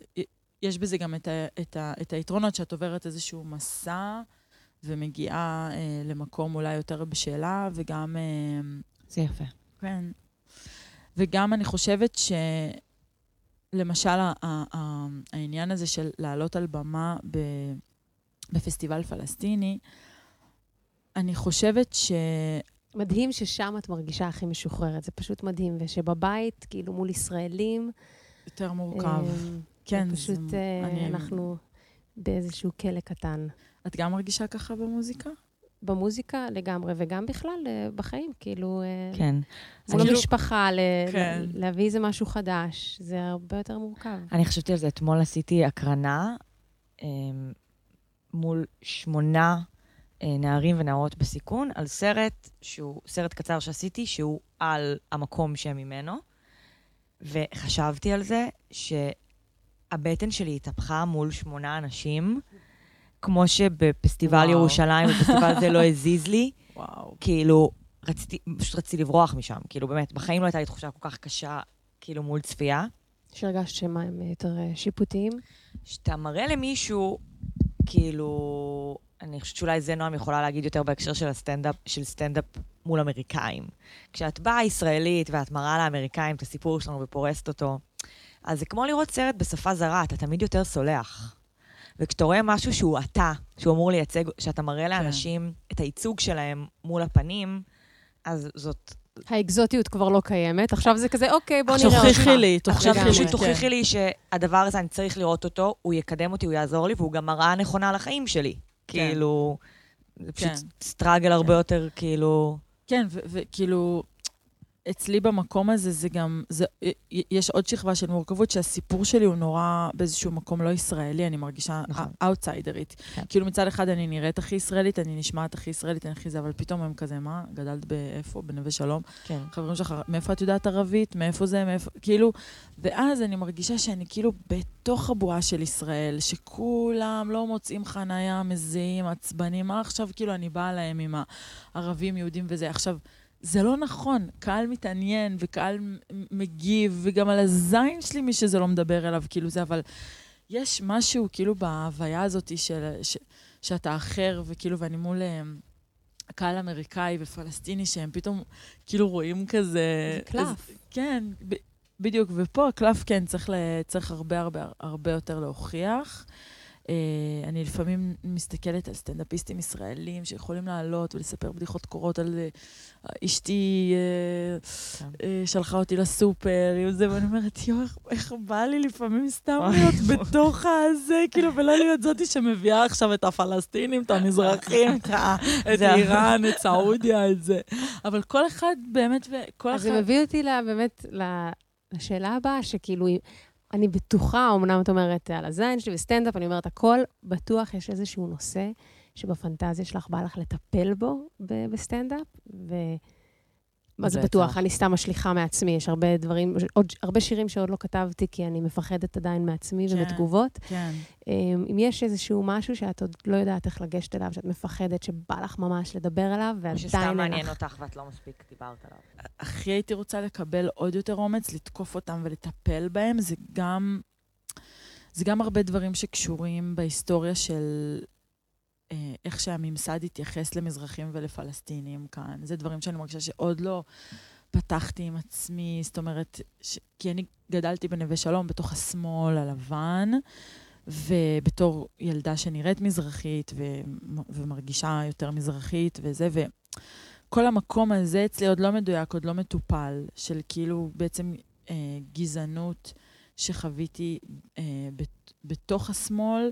יש בזה גם את, ה, את, ה, את היתרונות שאת עוברת איזשהו מסע ומגיעה אה, למקום אולי יותר בשאלה, וגם... אה, זה יפה. כן. וגם אני חושבת שלמשל העניין הזה של לעלות על במה ב, בפסטיבל פלסטיני, אני חושבת ש... מדהים ששם את מרגישה הכי משוחררת, זה פשוט מדהים, ושבבית, כאילו מול ישראלים... יותר מורכב. אה, כן, פשוט זה... אה, אני... אנחנו באיזשהו כלא קטן. את גם מרגישה ככה במוזיקה? במוזיקה לגמרי, וגם בכלל אה, בחיים, כאילו... אה, כן. מול כאילו... המשפחה, ל... כן. להביא איזה משהו חדש, זה הרבה יותר מורכב. אני חשבתי על זה, אתמול עשיתי הקרנה מול שמונה נערים ונערות בסיכון, על סרט שהוא, סרט קצר שעשיתי, שהוא על המקום שהם ממנו, וחשבתי על זה, ש... הבטן שלי התהפכה מול שמונה אנשים, כמו שבפסטיבל וואו. ירושלים, בפסטיבל זה לא [LAUGHS] הזיז לי. וואו. כאילו, רציתי, פשוט רציתי לברוח משם. כאילו, באמת, בחיים לא הייתה לי תחושה כל כך קשה, כאילו, מול צפייה. שהרגשת שמה הם יותר אה, שיפוטיים? שאתה מראה למישהו, כאילו, אני חושבת שאולי זה נועם יכולה להגיד יותר בהקשר של הסטנדאפ, של סטנדאפ מול אמריקאים. כשאת באה ישראלית ואת מראה לאמריקאים את הסיפור שלנו ופורסת אותו, אז זה כמו לראות סרט בשפה זרה, אתה תמיד יותר סולח. וכשאתה רואה משהו שהוא אתה, שהוא אמור לייצג, שאתה מראה כן. לאנשים את הייצוג שלהם מול הפנים, אז זאת... האקזוטיות כבר לא קיימת, עכשיו זה כזה, אוקיי, בוא נראה אותך. תוכיחי לי, תוכיחי לי. עכשיו פשוט תוכיחי לי שהדבר הזה, אני צריך לראות אותו, הוא יקדם אותי, הוא יעזור לי, והוא גם מראה נכונה לחיים שלי. כן. כאילו, זה פשוט סטראגל הרבה כן. יותר, כאילו... כן, וכאילו... אצלי במקום הזה זה גם, זה, יש עוד שכבה של מורכבות שהסיפור שלי הוא נורא באיזשהו מקום לא ישראלי, אני מרגישה נכון. אאוטסיידרית. כן. כאילו מצד אחד אני נראית הכי ישראלית, אני נשמעת הכי ישראלית, אני הכי זה, אבל פתאום הם כזה, מה? גדלת באיפה? בנווה שלום? כן. חברים שלך, מאיפה את יודעת ערבית? מאיפה זה? מאיפה... כאילו, ואז אני מרגישה שאני כאילו בתוך הבועה של ישראל, שכולם לא מוצאים חנייה, מזיעים, עצבנים, מה עכשיו כאילו אני באה להם עם הערבים, יהודים וזה. עכשיו, זה לא נכון. קהל מתעניין וקהל מגיב, וגם על הזין שלי מי שזה לא מדבר אליו, כאילו זה, אבל יש משהו כאילו בהוויה הזאת של, ש, שאתה אחר, וכאילו, ואני מול אה, קהל אמריקאי ופלסטיני, שהם פתאום כאילו רואים כזה... זה קלף. אז, כן, ב, בדיוק, ופה הקלף, כן, צריך, צריך הרבה הרבה הרבה יותר להוכיח. Uh, אני לפעמים מסתכלת על סטנדאפיסטים ישראלים שיכולים לעלות ולספר בדיחות קורות על uh, אשתי uh, כן. uh, שלחה אותי לסופר, זה, ואני אומרת, יואו, איך, איך בא לי לפעמים סתם להיות בתוך הזה, כאילו, ולא להיות זאתי שמביאה עכשיו את הפלסטינים, את המזרחים, [LAUGHS] את איראן, את סעודיה, את זה. אבל כל אחד באמת, כל אחד... אז זה מביא אותי באמת לשאלה הבאה, שכאילו... אני בטוחה, אמנם את אומרת על הזין שלי וסטנדאפ, אני אומרת הכל, בטוח יש איזשהו נושא שבפנטזיה שלך בא לך לטפל בו בסטנדאפ, ו... מה זה בטוח? אני סתם משליכה מעצמי, יש הרבה דברים, עוד, הרבה שירים שעוד לא כתבתי, כי אני מפחדת עדיין מעצמי כן, ובתגובות. כן. אמ, אם יש איזשהו משהו שאת עוד לא יודעת איך לגשת אליו, שאת מפחדת, שבא לך ממש לדבר עליו, ועדיין לך... שסתם מעניין אותך ואת לא מספיק דיברת עליו. הכי הייתי רוצה לקבל עוד יותר אומץ, לתקוף אותם ולטפל בהם, זה גם... זה גם הרבה דברים שקשורים בהיסטוריה של איך שהממסד התייחס למזרחים ולפלסטינים כאן. זה דברים שאני מרגישה שעוד לא פתחתי עם עצמי, זאת אומרת, ש... כי אני גדלתי בנווה שלום, בתוך השמאל הלבן, ובתור ילדה שנראית מזרחית ו- ומרגישה יותר מזרחית וזה, וכל המקום הזה אצלי עוד לא מדויק, עוד לא מטופל, של כאילו בעצם אה, גזענות שחוויתי אה, בת- בתוך השמאל,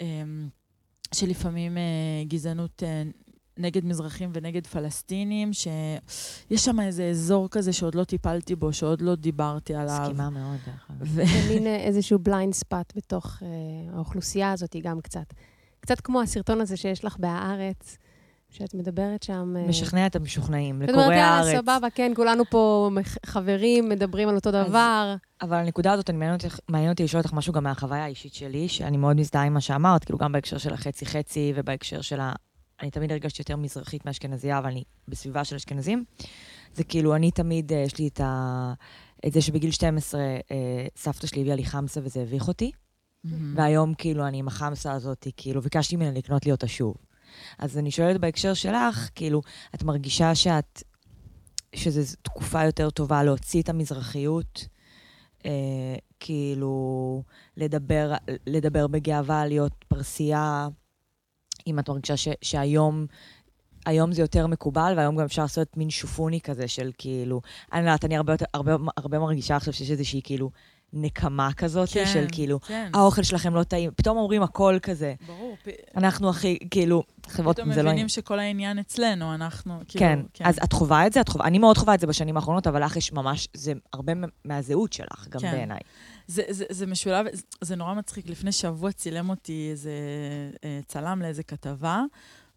אה, שלפעמים אה, גזענות אה, נגד מזרחים ונגד פלסטינים, שיש שם איזה אזור כזה שעוד לא טיפלתי בו, שעוד לא דיברתי עליו. מסכימה מאוד, דרך אגב. ו- זה מין אה, איזשהו בליינד ספאט בתוך אה, האוכלוסייה הזאת, היא גם קצת. קצת כמו הסרטון הזה שיש לך בהארץ, שאת מדברת שם... אה, משכנע את המשוכנעים, אומרת, לקוראי יאללה, הארץ. סבבה, כן, כולנו פה חברים, מדברים על אותו אז- דבר. אבל הנקודה הזאת, אני מעניין אותי, מעניין אותי לשאול אותך משהו גם מהחוויה האישית שלי, שאני מאוד מזדהה עם מה שאמרת, כאילו גם בהקשר של החצי-חצי ובהקשר של ה... אני תמיד הרגשתי יותר מזרחית מאשכנזייה, אבל אני בסביבה של אשכנזים. זה כאילו, אני תמיד, אה, יש לי את, ה... את זה שבגיל 12 אה, סבתא שלי הביאה לי חמסה וזה הביך אותי, מהמם. והיום כאילו אני עם החמסה הזאת, כאילו, ביקשתי ממנה לקנות לי אותה שוב. אז אני שואלת בהקשר שלך, כאילו, את מרגישה שאת, שזו תקופה יותר טובה להוציא את המזרחיות, אה, כאילו, לדבר, לדבר בגאווה, להיות פרסייה, אם את מרגישה ש, שהיום... היום זה יותר מקובל, והיום גם אפשר לעשות מין שופוני כזה של כאילו... אני יודעת, אני הרבה, יותר, הרבה, הרבה מרגישה עכשיו שיש איזושהי כאילו נקמה כזאת, כן, של כאילו, כן, האוכל שלכם לא טעים, פתאום אומרים הכל כזה. ברור. פ- אנחנו הכי, כאילו, חברות, פתאום זה לא... מבינים שכל העניין אצלנו, אנחנו, כאילו... כן, אז את חווה את זה? את חווה, אני מאוד חווה את זה בשנים האחרונות, אבל לך יש ממש, זה הרבה מהזהות שלך, גם כן. בעיניי. זה, זה, זה משולב, זה, זה נורא מצחיק. לפני שבוע צילם אותי איזה אה, צלם לאיזה כתבה,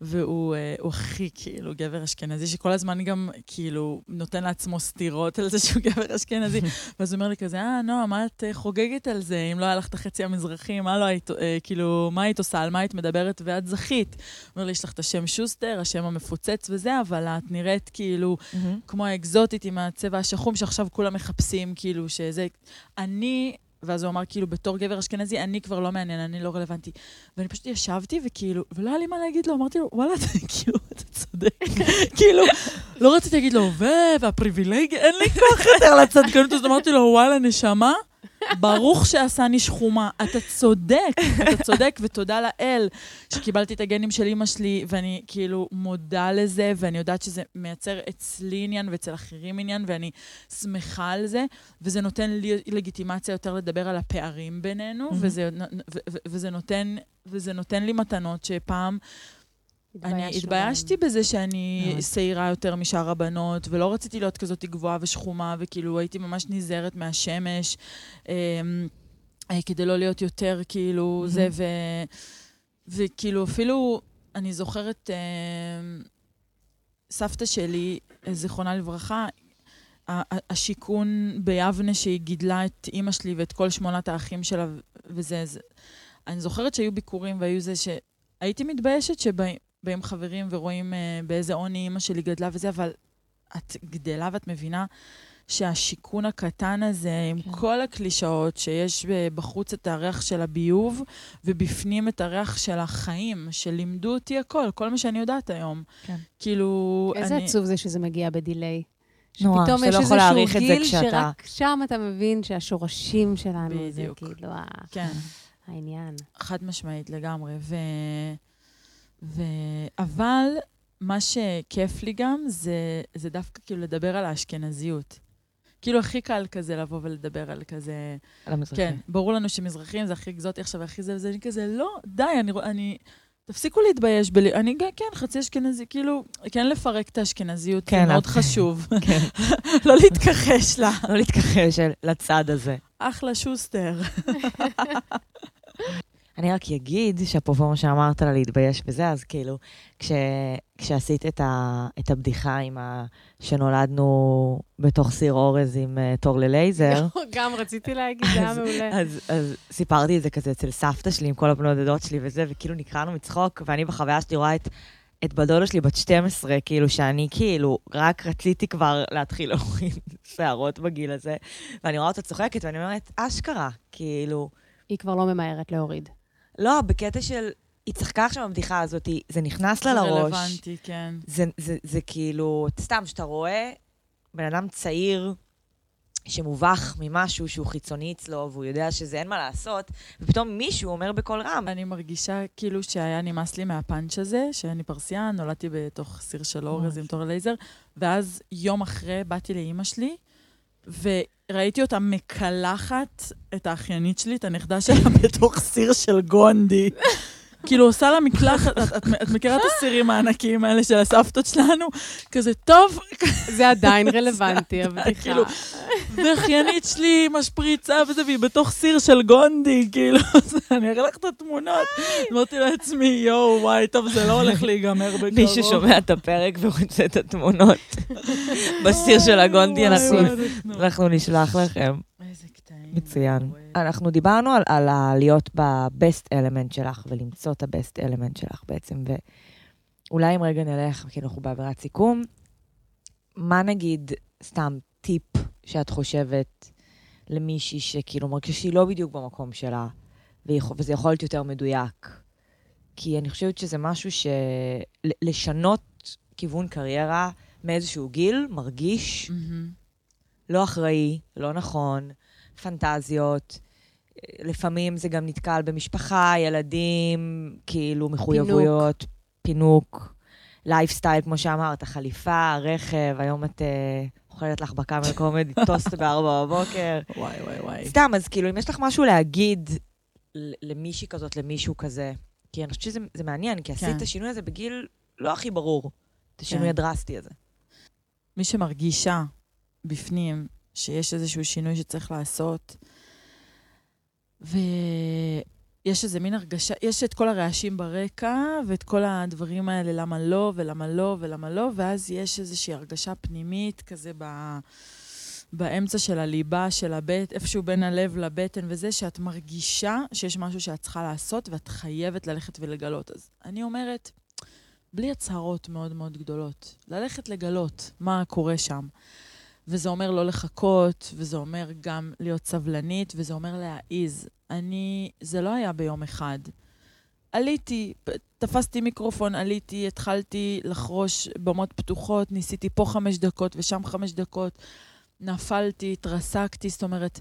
והוא אה, הכי כאילו גבר אשכנזי, שכל הזמן גם כאילו נותן לעצמו סטירות על זה שהוא [LAUGHS] גבר אשכנזי. [LAUGHS] ואז הוא אומר לי כזה, אה, נועה, מה את אה, חוגגת על זה? אם לא היה לך את החצי המזרחי, מה לא היית, אה, כאילו, מה היית עושה? על מה היית מדברת? ואת זכית. הוא אומר לי, יש לך את השם שוסטר, השם המפוצץ וזה, אבל את נראית כאילו כמו האקזוטית עם הצבע השחום, שעכשיו כולם מחפשים, כאילו, שזה... אני, ואז הוא אמר, כאילו, בתור גבר אשכנזי, אני כבר לא מעניין, אני לא רלוונטי. ואני פשוט ישבתי, וכאילו, ולא היה לי מה להגיד לו, אמרתי לו, וואלה, אתה, [LAUGHS] כאילו, אתה צודק. [LAUGHS] כאילו, לא רציתי להגיד לו, ו... והפריבילגיה, אין לי כוח יותר לצדקנות, אז אמרתי לו, וואלה, נשמה, ברוך שעשני שחומה. אתה צודק, אתה צודק, ותודה לאל שקיבלתי את הגנים של אימא שלי, ואני כאילו מודה לזה, ואני יודעת שזה מייצר אצלי עניין ואצל אחרים עניין, ואני שמחה על זה, וזה נותן לי לגיטימציה יותר לדבר על הפערים בינינו, Mhm. וזה, נ- ו- ו- וזה, נותן, וזה נותן לי מתנות שפעם אני התביישתי בהם. בזה שאני מאוד. שעירה יותר משאר הבנות, ולא רציתי להיות כזאת גבוהה ושחומה, וכאילו הייתי ממש נזהרת מהשמש, אמ, אה, כדי לא להיות יותר כאילו מהמם. זה, ו, וכאילו אפילו, אני זוכרת, אמ, סבתא שלי, אה, זיכרונה לברכה, השיכון ביבנה שהיא גידלה את אימא שלי ואת כל שמונת האחים שלה, וזה... זה, אני זוכרת שהיו ביקורים והיו זה שהייתי מתביישת שבאים חברים ורואים uh, באיזה עוני אימא שלי גדלה וזה, אבל את גדלה ואת מבינה שהשיכון הקטן הזה, עם כן. כל הקלישאות, שיש ב- בחוץ את הריח של הביוב, ובפנים את הריח של החיים, שלימדו אותי הכל, כל מה שאני יודעת היום. כן. כאילו, איזה אני... עצוב זה שזה מגיע בדיליי. נורא, שפתאום שאתה יש לא יכול איזשהו להעריך את זה גיל שרק שם אתה מבין שהשורשים שלנו זה בדיוק. כאילו ה- כן. העניין. חד משמעית לגמרי. ו... ו... אבל מה שכיף לי גם, זה, זה דווקא כאילו לדבר על האשכנזיות. כאילו הכי קל כזה לבוא ולדבר על כזה... על המזרחי. כן, ברור לנו שמזרחים זה הכי אקזוטי עכשיו, הכי זה וזה, אני כזה, לא, די, אני... אני תפסיקו להתבייש בלי... אני גם, כן, חצי אשכנזי, כאילו, כן לפרק את האשכנזיות, כן, זה מאוד חשוב. [LAUGHS] כן. [LAUGHS] לא להתכחש לה. לא להתכחש לצד הזה. אחלה שוסטר. [LAUGHS] אני רק אגיד, שאפרופו מה שאמרת על להתבייש בזה, אז כאילו, כש, כשעשית את, ה, את הבדיחה עם ה... שנולדנו בתוך סיר אורז עם uh, תור ללייזר, [LAUGHS] גם רציתי להגיד, זה היה אז- מעולה. אז, אז סיפרתי את זה כזה אצל סבתא שלי עם כל הבנות דודות שלי וזה, וכאילו נקרענו מצחוק, ואני בחוויה שלי רואה את, את בת דודה שלי בת 12, כאילו שאני כאילו רק רציתי כבר להתחיל להוריד [LAUGHS] שערות בגיל הזה, ואני רואה אותה צוחקת ואני אומרת, אשכרה, כאילו, היא כבר לא ממהרת להוריד. לא, בקטע של, היא צחקה עכשיו בבדיחה הזאת, זה נכנס לה לראש. רלוונטי, כן. זה, זה, זה כאילו, סתם, שאתה רואה בן אדם צעיר, שמובך ממשהו שהוא חיצוני אצלו, והוא יודע שזה אין מה לעשות, ופתאום מישהו אומר בקול רם, אני מרגישה כאילו שהיה נמאס לי מהפאנץ' הזה, שאני פרסייה, נולדתי בתוך סיר של אורז עם תור לייזר, ואז יום אחרי באתי לאימא שלי, וראיתי אותה מקלחת את האחיינית שלי, את הנכדה שלה, [LAUGHS] בתוך סיר של גונדי. כאילו, עושה לה מקלחת, את, את, את מכירה את הסירים הענקיים האלה של הסבתות שלנו? כזה, טוב, זה עדיין רלוונטי, [LAUGHS] הבדיחה. כאילו, ואחיינית שלי משפריצה וזה, והיא בתוך סיר של גונדי, כאילו, [LAUGHS] אני אראה לך את התמונות. אמרתי לעצמי, יואו, וואי, טוב, זה לא הולך להיגמר בקרוב. מי ששומע את הפרק ורוצה את התמונות [LAUGHS] בסיר של הגונדי. אנחנו נשלח לכם. מצוין. אנחנו דיברנו על, על להיות ב-best element שלך ולמצוא את ה-best element שלך בעצם, ואולי אם רגע נלך, כי אנחנו באווירת סיכום, מה נגיד, סתם טיפ שאת חושבת למישהי שכאילו מרגישה שהיא לא בדיוק במקום שלה, וזה יכול להיות יותר מדויק? כי אני חושבת שזה משהו ש... ל- לשנות כיוון קריירה מאיזשהו גיל, מרגיש, מהמם. לא אחראי, לא נכון, פנטזיות. לפעמים זה גם נתקל במשפחה, ילדים, כאילו מחויבויות, פינוק, לייפסטייל, כמו שאמרת, חליפה, רכב, היום את אה, אוכלת לך בקאמל קומדי, [LAUGHS] טוסט בארבע בבוקר. וואי, וואי, וואי. סתם, אז כאילו, אם יש לך משהו להגיד למישהי כזאת, למישהו כזה, כי אני חושבת שזה זה מעניין, כי עשית כן. את השינוי הזה בגיל לא הכי ברור, את השינוי כן. הדרסטי הזה. מי שמרגישה בפנים שיש איזשהו שינוי שצריך לעשות, ויש איזה מין הרגשה, יש את כל הרעשים ברקע, ואת כל הדברים האלה, למה לא, ולמה לא, ולמה לא, ואז יש איזושהי הרגשה פנימית כזה ב... באמצע של הליבה, של הבט, איפשהו בין הלב לבטן וזה, שאת מרגישה שיש משהו שאת צריכה לעשות, ואת חייבת ללכת ולגלות. אז אני אומרת, בלי הצהרות מאוד מאוד גדולות, ללכת לגלות מה קורה שם. וזה אומר לא לחכות, וזה אומר גם להיות סבלנית, וזה אומר להעיז. אני, זה לא היה ביום אחד. עליתי, תפסתי מיקרופון, עליתי, התחלתי לחרוש במות פתוחות, ניסיתי פה חמש דקות ושם חמש דקות, נפלתי, התרסקתי, זאת אומרת,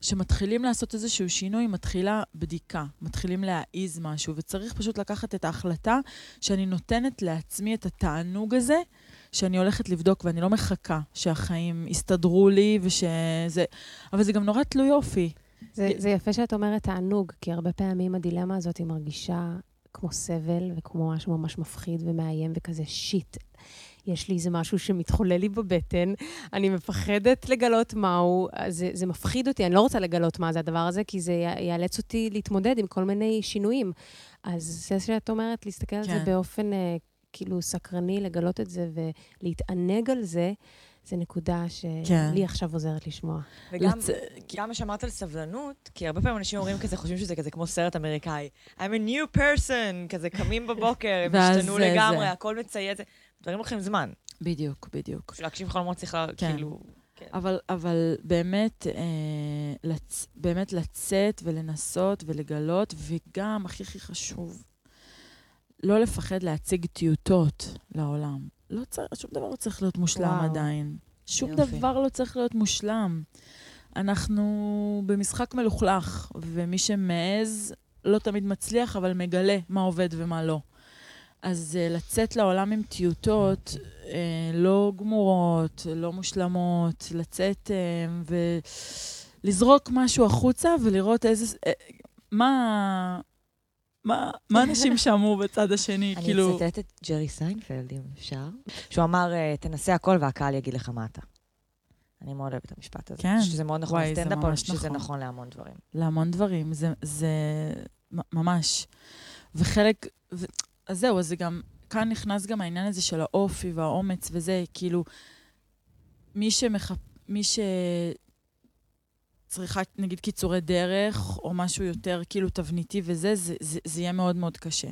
כשמתחילים לעשות איזשהו שינוי, מתחילה בדיקה, מתחילים להעיז משהו, וצריך פשוט לקחת את ההחלטה שאני נותנת לעצמי את התענוג הזה, שאני הולכת לבדוק ואני לא מחכה שהחיים יסתדרו לי ושזה... אבל זה גם נורא תלוי אופי. זה, זה יפה שאת אומרת תענוג, כי הרבה פעמים הדילמה הזאת היא מרגישה כמו סבל וכמו משהו ממש מפחיד ומאיים וכזה שיט. יש לי איזה משהו שמתחולל לי בבטן, אני מפחדת לגלות מהו, זה, זה מפחיד אותי, אני לא רוצה לגלות מה זה הדבר הזה, כי זה יאלץ אותי להתמודד עם כל מיני שינויים. אז זה שאת אומרת, להסתכל על זה כן. באופן אה, כאילו סקרני, לגלות את זה ולהתענג על זה, זה נקודה כן. שלי עכשיו עוזרת לשמוע. וגם, לצ- גם מה שאמרת על סבלנות, כי הרבה פעמים אנשים אומרים כזה, חושבים שזה כזה כמו סרט אמריקאי. I'm a new person, כזה קמים בבוקר, הם השתנו זה- לגמרי, זה. הכל מצייץ. דברים לוקחים זמן. בדיוק, בדיוק. בשביל להגשים חלומות צריך לה- כן. כאילו... אבל, אבל באמת, אה, לצ... באמת לצאת ולנסות ולגלות, וגם, הכי הכי חשוב, לא לפחד להציג טיוטות לעולם. לא צריך, שום דבר לא צריך להיות מושלם וואו. עדיין. שום יופי. דבר לא צריך להיות מושלם. אנחנו במשחק מלוכלך, ומי שמעז לא תמיד מצליח, אבל מגלה מה עובד ומה לא. אז uh, לצאת לעולם עם טיוטות uh, לא גמורות, לא מושלמות, לצאת uh, ולזרוק משהו החוצה ולראות איזה... Uh, מה... מה, מה אנשים שמעו בצד השני, אני כאילו... אצטט את ג'רי סיינפלד, אם אפשר. שהוא אמר, אה, תנסה הכל והקהל יגיד לך מה אתה. אני מאוד אוהבת את המשפט הזה. כן. שזה מאוד נכון לסטנדאפ, אבל אני שזה נכון. נכון להמון דברים. להמון דברים, זה, ממש. וחלק, ו, אז זהו, אז זה גם, כאן נכנס גם העניין הזה של האופי והאומץ וזה, כאילו, מי שמח... מי ש... צריכה, נגיד, קיצורי דרך, או משהו יותר כאילו תבניתי וזה, זה, זה, זה יהיה מאוד מאוד קשה.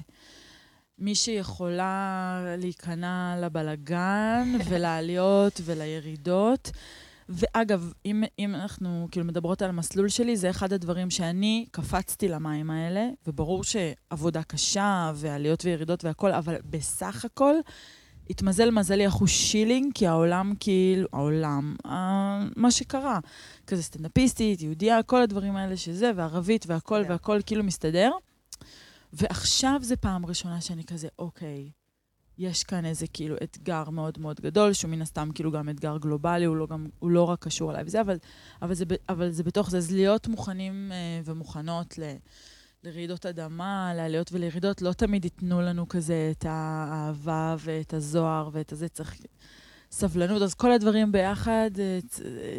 מי שיכולה להיכנע לבלגן [LAUGHS] ולעליות ולירידות, ואגב, אם, אם אנחנו כאילו מדברות על המסלול שלי, זה אחד הדברים שאני קפצתי למים האלה, וברור שעבודה קשה ועליות וירידות והכול, אבל בסך הכל התמזל מזלי אחוז שילינג, כי העולם כאילו, העולם, אה, מה שקרה. כזה סטנדאפיסטית, יהודייה, כל הדברים האלה שזה, וערבית והכל, כן. והכל כאילו מסתדר. ועכשיו זה פעם ראשונה שאני כזה, אוקיי, יש כאן איזה כאילו אתגר מאוד מאוד גדול, שהוא מן הסתם כאילו גם אתגר גלובלי, הוא לא, גם, הוא לא רק קשור אליי וזה, אבל, אבל, זה, אבל זה בתוך זה, אז להיות מוכנים אה, ומוכנות ל... לרעידות אדמה, לעליות ולירידות, לא תמיד ייתנו לנו כזה את האהבה ואת הזוהר ואת הזה, צריך סבלנות. אז כל הדברים ביחד, אה, אה,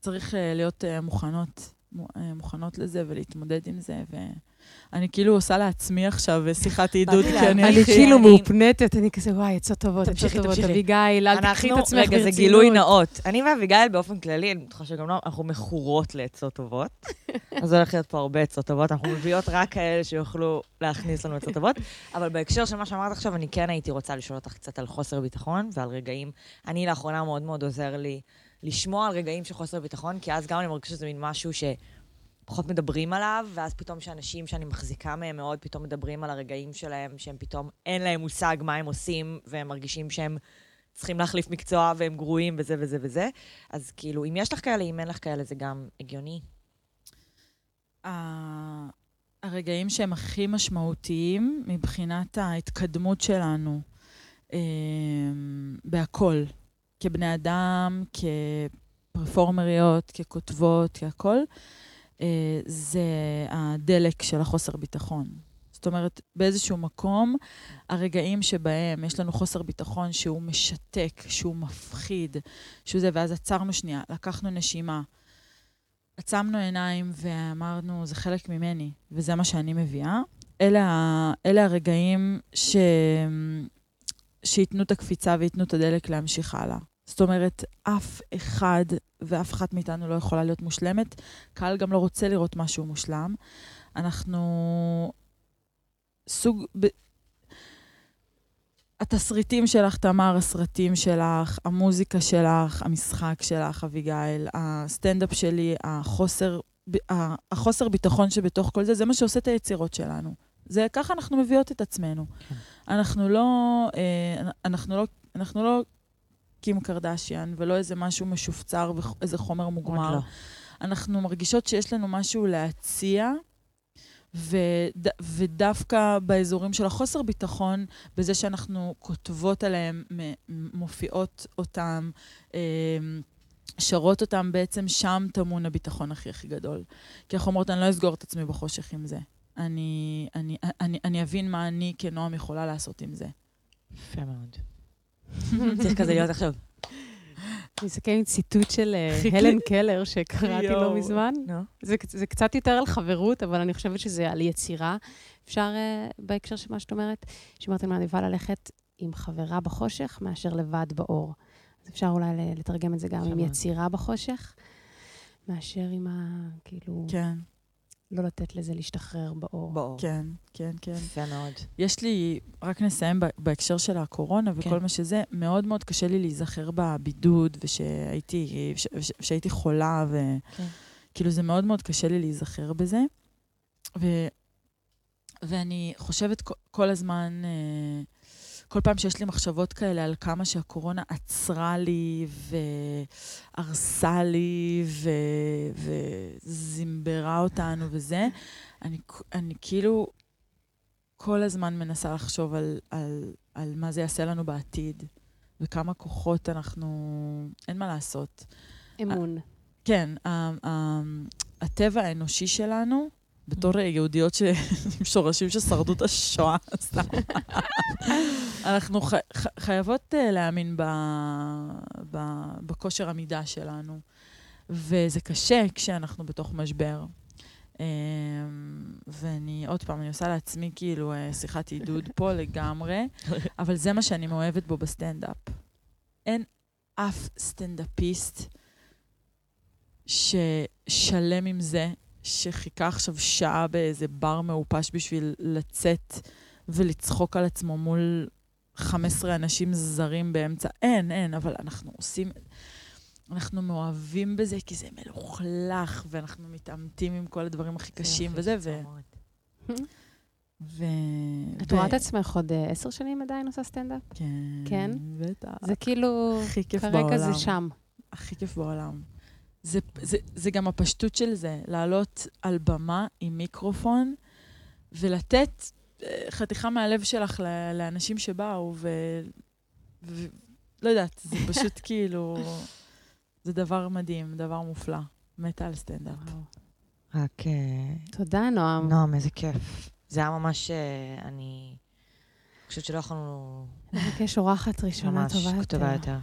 צריך אה, להיות מוכנות, מו- מוכנות לזה ולהתמודד עם זה. ואני כאילו עושה לעצמי עכשיו שיחת עידוד, כי אני אני כאילו אני- מאופנתת, אני כזה, וואי, עצות טובות, עצות תמשיכי, טובות. אביגיל, אל תקחי את עצמך ברצינות. רגע, זה גילוי נאות. אני ואביגיל באופן כללי, אני בטוחה שגם לא, אנחנו מכורות לעצות טובות. [LAUGHS] אז הולך להיות פה הרבה עצות טובות, אנחנו מביאות רק כאלה שיוכלו להכניס לנו עצות טובות. אבל בהקשר של מה שאמרת עכשיו, אני כן הייתי רוצה לשאול אותך קצת על חוסר ביטחון ועל רגעים. אני לאחרונה מאוד מאוד עוזר לי לשמוע על רגעים של חוסר ביטחון, כי אז גם אני מרגישה שזה מין משהו שפחות מדברים עליו, ואז פתאום שאנשים שאני מחזיקה מהם מאוד, פתאום מדברים על הרגעים שלהם, שהם פתאום אין להם מושג מה הם עושים, והם מרגישים שהם צריכים להחליף מקצוע והם גרועים וזה וזה וזה. אז כאילו, אם יש לך כאלה, אם אין לך כאלה, זה גם הגיוני. הרגעים שהם הכי משמעותיים מבחינת ההתקדמות שלנו אה, בהכל, כבני אדם, כפרפורמריות, ככותבות, כהכל, אה, זה הדלק של החוסר ביטחון. זאת אומרת, באיזשהו מקום, הרגעים שבהם יש לנו חוסר ביטחון שהוא משתק, שהוא מפחיד, שהוא זה, ואז עצרנו שנייה, לקחנו נשימה, עצמנו עיניים ואמרנו, זה חלק ממני, וזה מה שאני מביאה. אלה, אלה הרגעים ש... שייתנו את הקפיצה וייתנו את הדלק להמשיך הלאה. זאת אומרת, אף אחד ואף אחת מאיתנו לא יכולה להיות מושלמת. קהל גם לא רוצה לראות משהו מושלם. אנחנו סוג... ב... התסריטים שלך, תמר, הסרטים שלך, המוזיקה שלך, המשחק שלך, אביגיל, הסטנדאפ שלי, החוסר, החוסר ביטחון שבתוך כל זה, זה מה שעושה את היצירות שלנו. זה ככה אנחנו מביאות את עצמנו. כן. אנחנו לא, אה, אנחנו לא, אנחנו לא קים קרדשיאן, ולא איזה משהו משופצר ואיזה חומר מוגמר. לא. אנחנו מרגישות שיש לנו משהו להציע, וד, ודווקא באזורים של החוסר ביטחון, בזה שאנחנו כותבות עליהם, מופיעות אותם, אה, שרות אותם, בעצם שם טמון הביטחון הכי הכי גדול. כי אנחנו אומרות, אני לא אסגור את עצמי בחושך עם זה. אני, אני, אני, אני אבין מה אני כנועם יכולה לעשות עם זה. יפה מאוד. צריך כזה להיות עכשיו. אני אסכם עם ציטוט של אה. הלן קלר שקראתי לא. מזמן. זה, קצת יותר על חברות, אבל אני חושבת שזה על יצירה. אפשר, uh, בהקשר של מה שאת אומרת, שאמרת לי, מעדיפה ללכת עם חברה בחושך מאשר לבד באור. אז אפשר אולי לתרגם את זה גם עם. יצירה בחושך, מאשר עם ה... כאילו, כן, לא לתת לזה להשתחרר באור. באור. כן, כן, כן. יפה מאוד. יש לי, רק נסיים בהקשר של הקורונה וכל כן. מה שזה, מאוד מאוד קשה לי להיזכר בבידוד, ושהייתי, ש- ש- שהייתי חולה, כן. וכאילו זה מאוד מאוד קשה לי להיזכר בזה. ו, ואני חושבת כל, כל הזמן, אה, כל פעם שיש לי מחשבות כאלה על כמה שהקורונה עצרה לי והרסה לי ו, וזימברה אותנו וזה, אני, אני כאילו כל הזמן מנסה לחשוב על, על, על מה זה יעשה לנו בעתיד, וכמה כוחות אנחנו... אין מה לעשות. אמון. כן, הטבע האנושי שלנו, בתור יהודיות ש- עם [LAUGHS] שורשים ששרדו את השואה, סתם. אנחנו ח- חייבות אה, להאמין ב- ב- בכושר עמידה שלנו, וזה קשה כשאנחנו בתוך משבר. אמ, ואני, עוד פעם, אני עושה לעצמי כאילו אה, שיחת עידוד פה לגמרי, [LAUGHS] אבל זה מה שאני מאוהבת בו בסטנדאפ. אין אף סטנדאפיסט ששלם עם זה, שחיכה עכשיו שעה באיזה בר מעופש בשביל לצאת ולצחוק על עצמו מול 15 אנשים זרים באמצע. אין, אין, אבל אנחנו עושים... אנחנו מאוהבים בזה כי זה מלוכלך, ואנחנו מתעמתים עם כל הדברים הכי קשים וזה, ו... ו... את רואה את עצמך עוד אה, עשר שנים עדיין עושה סטנדאפ? כן. כן? בטח. זה כאילו, הכי כיף בעולם. כרגע זה שם. הכי כיף בעולם. זה, זה, זה גם הפשטות של זה, לעלות על במה עם מיקרופון ולתת אה, חתיכה מהלב שלך לאנשים שבאו, ו... ו... לא יודעת, זה [LAUGHS] פשוט כאילו... זה דבר מדהים, דבר מופלא. מתה על סטנדאפ. רק... אה, תודה, נועם. נועם, איזה כיף. זה היה ממש... אה, אני חושבת שלא יכולנו נבקש אורחת ראשונה ממש טובה יותר. טובה יותר.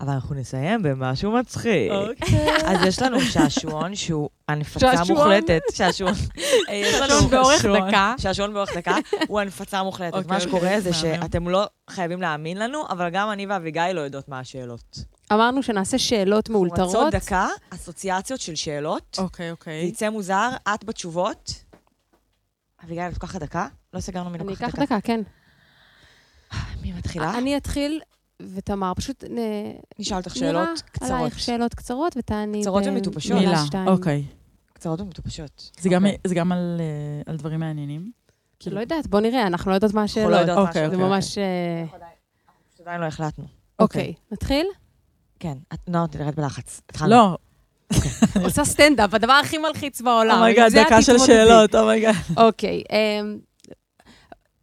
אבל אנחנו נסיים במשהו מצחיק. אוקיי. אז יש לנו שעשועון שהוא הנפצה שעשועון? מוחלטת. שעשועון. [LAUGHS] יש לנו שעון באורך שעשועון. דקה. שעשועון באורך דקה, הוא הנפצה מוחלטת. אוקיי, מה אוקיי, שקורה זה. שאתם לא חייבים להאמין לנו, אבל גם אני ואביגיל לא יודעות מה השאלות. אמרנו שנעשה שאלות מאולתרות. דקה, אסוציאציות של שאלות. אוקיי, זה אוקיי. יצא מוזר, את בתשובות. אביגיל, את לוקחת דקה? לא סגרנו מי אני לוקחת אקח דקה. דקה, כן. מי מתחילה? אני אתחיל, ותמר, פשוט נ- נשאל אותך שאלות קצרות. עלייך שאלות קצרות, ותעני קצרות ב- ומטופשות. מילה, שתיים. אוקיי. קצרות ומטופשות. זה גם- אוקיי. זה גם על אה, על דברים מעניינים? לא יודעת, בוא נראה, אנחנו לא יודעות מה אנחנו לא השאלות. מה אוקיי, השאלות. זה ממש... אה, עדיין לא החלטנו. אוקיי, נתחיל? כן, את נועה, תרד בלחץ. התחלנו. לא, [LAUGHS] עושה סטנדאפ, הדבר הכי מלחיץ בעולם. oh my God, את דקה של. שאלות, oh my God. אוקיי, אמ,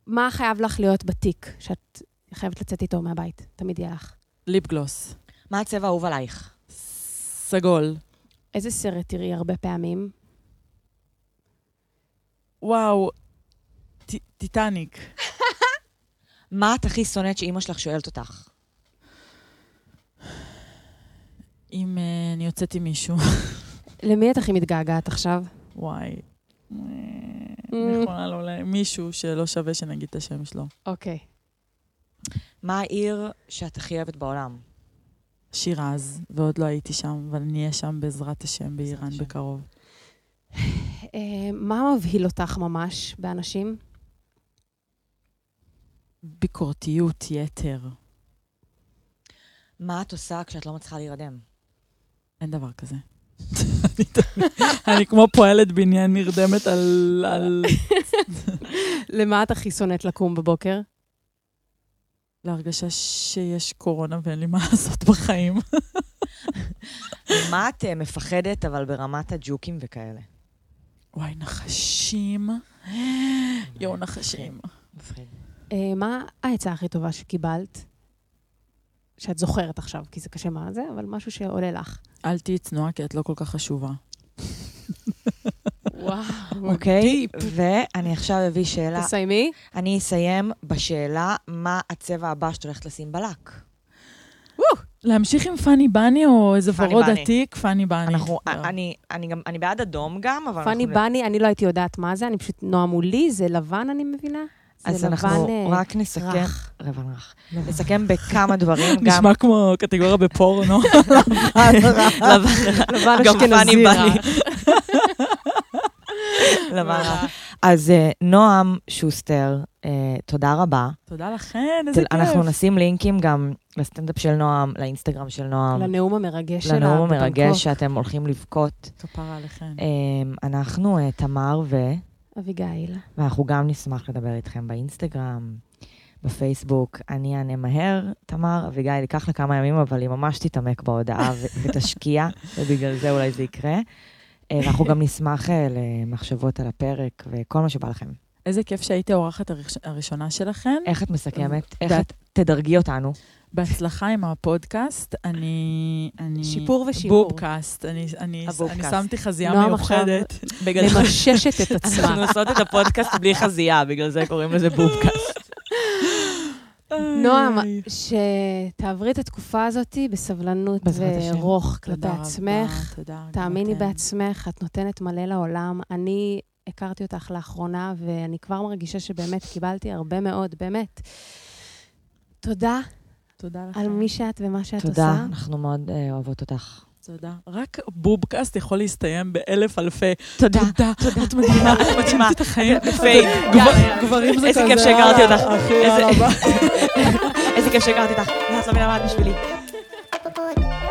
מה חייב לך להיות בתיק שאת חייבת לצאת איתו מהבית? תמיד יהיה לך. lip gloss. מה הצבע האהוב עלייך? סגול. איזה סרט תראי הרבה פעמים? וואו, ט- טיטניק. [LAUGHS] מה את הכי שונאת שאימא שלך שואלת אותך? אם אה, אני יוצאת עם מישהו. [LAUGHS] למי את הכי מתגעגעת עכשיו? וואי. אה, אני יכולה לא ל... מישהו שלא שווה שנגיד את השם שלו. אוקיי. מה העיר שאת הכי אוהבת בעולם? שירז, ועוד לא הייתי שם, אבל אני אהיה שם בעזרת השם באיראן השם. בקרוב. אה, מה מבהיל אותך ממש באנשים? ביקורתיות יתר. מה את עושה כשאת לא מצליחה להירדם? אין דבר כזה. [LAUGHS] אני כמו פועלת בניין נרדמת. על... [LAUGHS] למה את הכי שונאת לקום בבוקר? להרגשה שיש קורונה ואין לי מה [LAUGHS] לעשות בחיים. מה את אה, מפחדת, אבל ברמת הג'וקים וכאלה? וואי, נחשים. [GASPS] יואו, נחשים. אה, מה העצה הכי טובה שקיבלת? שאת זוכרת עכשיו, כי זה קשה מה זה, אבל משהו שעולה לך. אל תהיי צנועה, כי את לא כל כך חשובה. [LAUGHS] וואו. אוקיי? ואני עכשיו אביא שאלה. תסיימי. אני אסיים בשאלה, מה הצבע הבא שאת הולכת לשים בלק? להמשיך עם פאני בני או איזה ורוד. עתיק? פאני בני. אנחנו, לא. אני, אני גם, אני בעד אדום גם, אבל פאני אנחנו... בני, אני לא הייתי יודעת מה זה, אני פשוט נועה מולי, זה לבן, אני מבינה? אז זה אנחנו לבן אה, רק נסכם, רך. לבן רך. נסכם בכמה דברים, גם נשמע כמו קטגוריה בפורנו. [LAUGHS] לבן לבן גם פאני אשכנזי בני. [LAUGHS] [LAUGHS] רך. לבן רך. אז אה, נועם שוסטר, אה, תודה רבה. תודה לכן, איזה כיף. אנחנו נשים לינקים גם לסטנדאפ של נועם, לאינסטגרם של נועם, לנאום המרגש שלה. לנאום. המרגש שאתם הולכים לבכות. כפרה עליכן. אה, אנחנו אה, תמר ו... אביגיל. ואנחנו גם נשמח לדבר איתכם באינסטגרם, בפייסבוק. אני אענה מהר, תמר, אביגיל ייקח לה כמה ימים, אבל היא ממש תתעמק בהודעה ותשקיע, ובגלל זה אולי זה יקרה. אה, ואנחנו גם נשמח אה, למחשבות על הפרק וכל מה שבא לכם. איזה כיף שהייתי האורחת הראש- הראשונה שלכן. איך את מסכמת? איך ואת- את תדרגי אותנו? בהצלחה עם הפודקאסט. אני... אני... שיפור ושיעור. בובקאסט. אני, אני, הבובקאסט. אני שמתי חזייה נועם עכשיו מיוחדת. בגלל ממששת את אנחנו עצמה. עושות את הפודקאסט בלי חזייה, בגלל זה קוראים לזה בובקאסט. נועם. שתעברי את התקופה הזאת בסבלנות. ורוך כלפי תודה רבה, עצמך. תודה. תאמיני אתן. בעצמך, את נותנת מלא לעולם. אני הכרתי אותך לאחרונה, ואני כבר מרגישה שבאמת קיבלתי הרבה מאוד, באמת. תודה תודה לכם. על מי שאת ומה שאת תודה, עושה. אנחנו מאוד אה, אוהבות אותך. תודה. רק בובקאסט יכול להסתיים באלף אלפי. תודה. תודה. [LAUGHS] את מדהימה. את מדהימה. את החיים. גברים זה איזה כזה. כיף שהכרתי אותך. איזה-. [LAUGHS] איזה כיף שהכרתי אותך. את לא מבינה מה את בשבילי. [LAUGHS]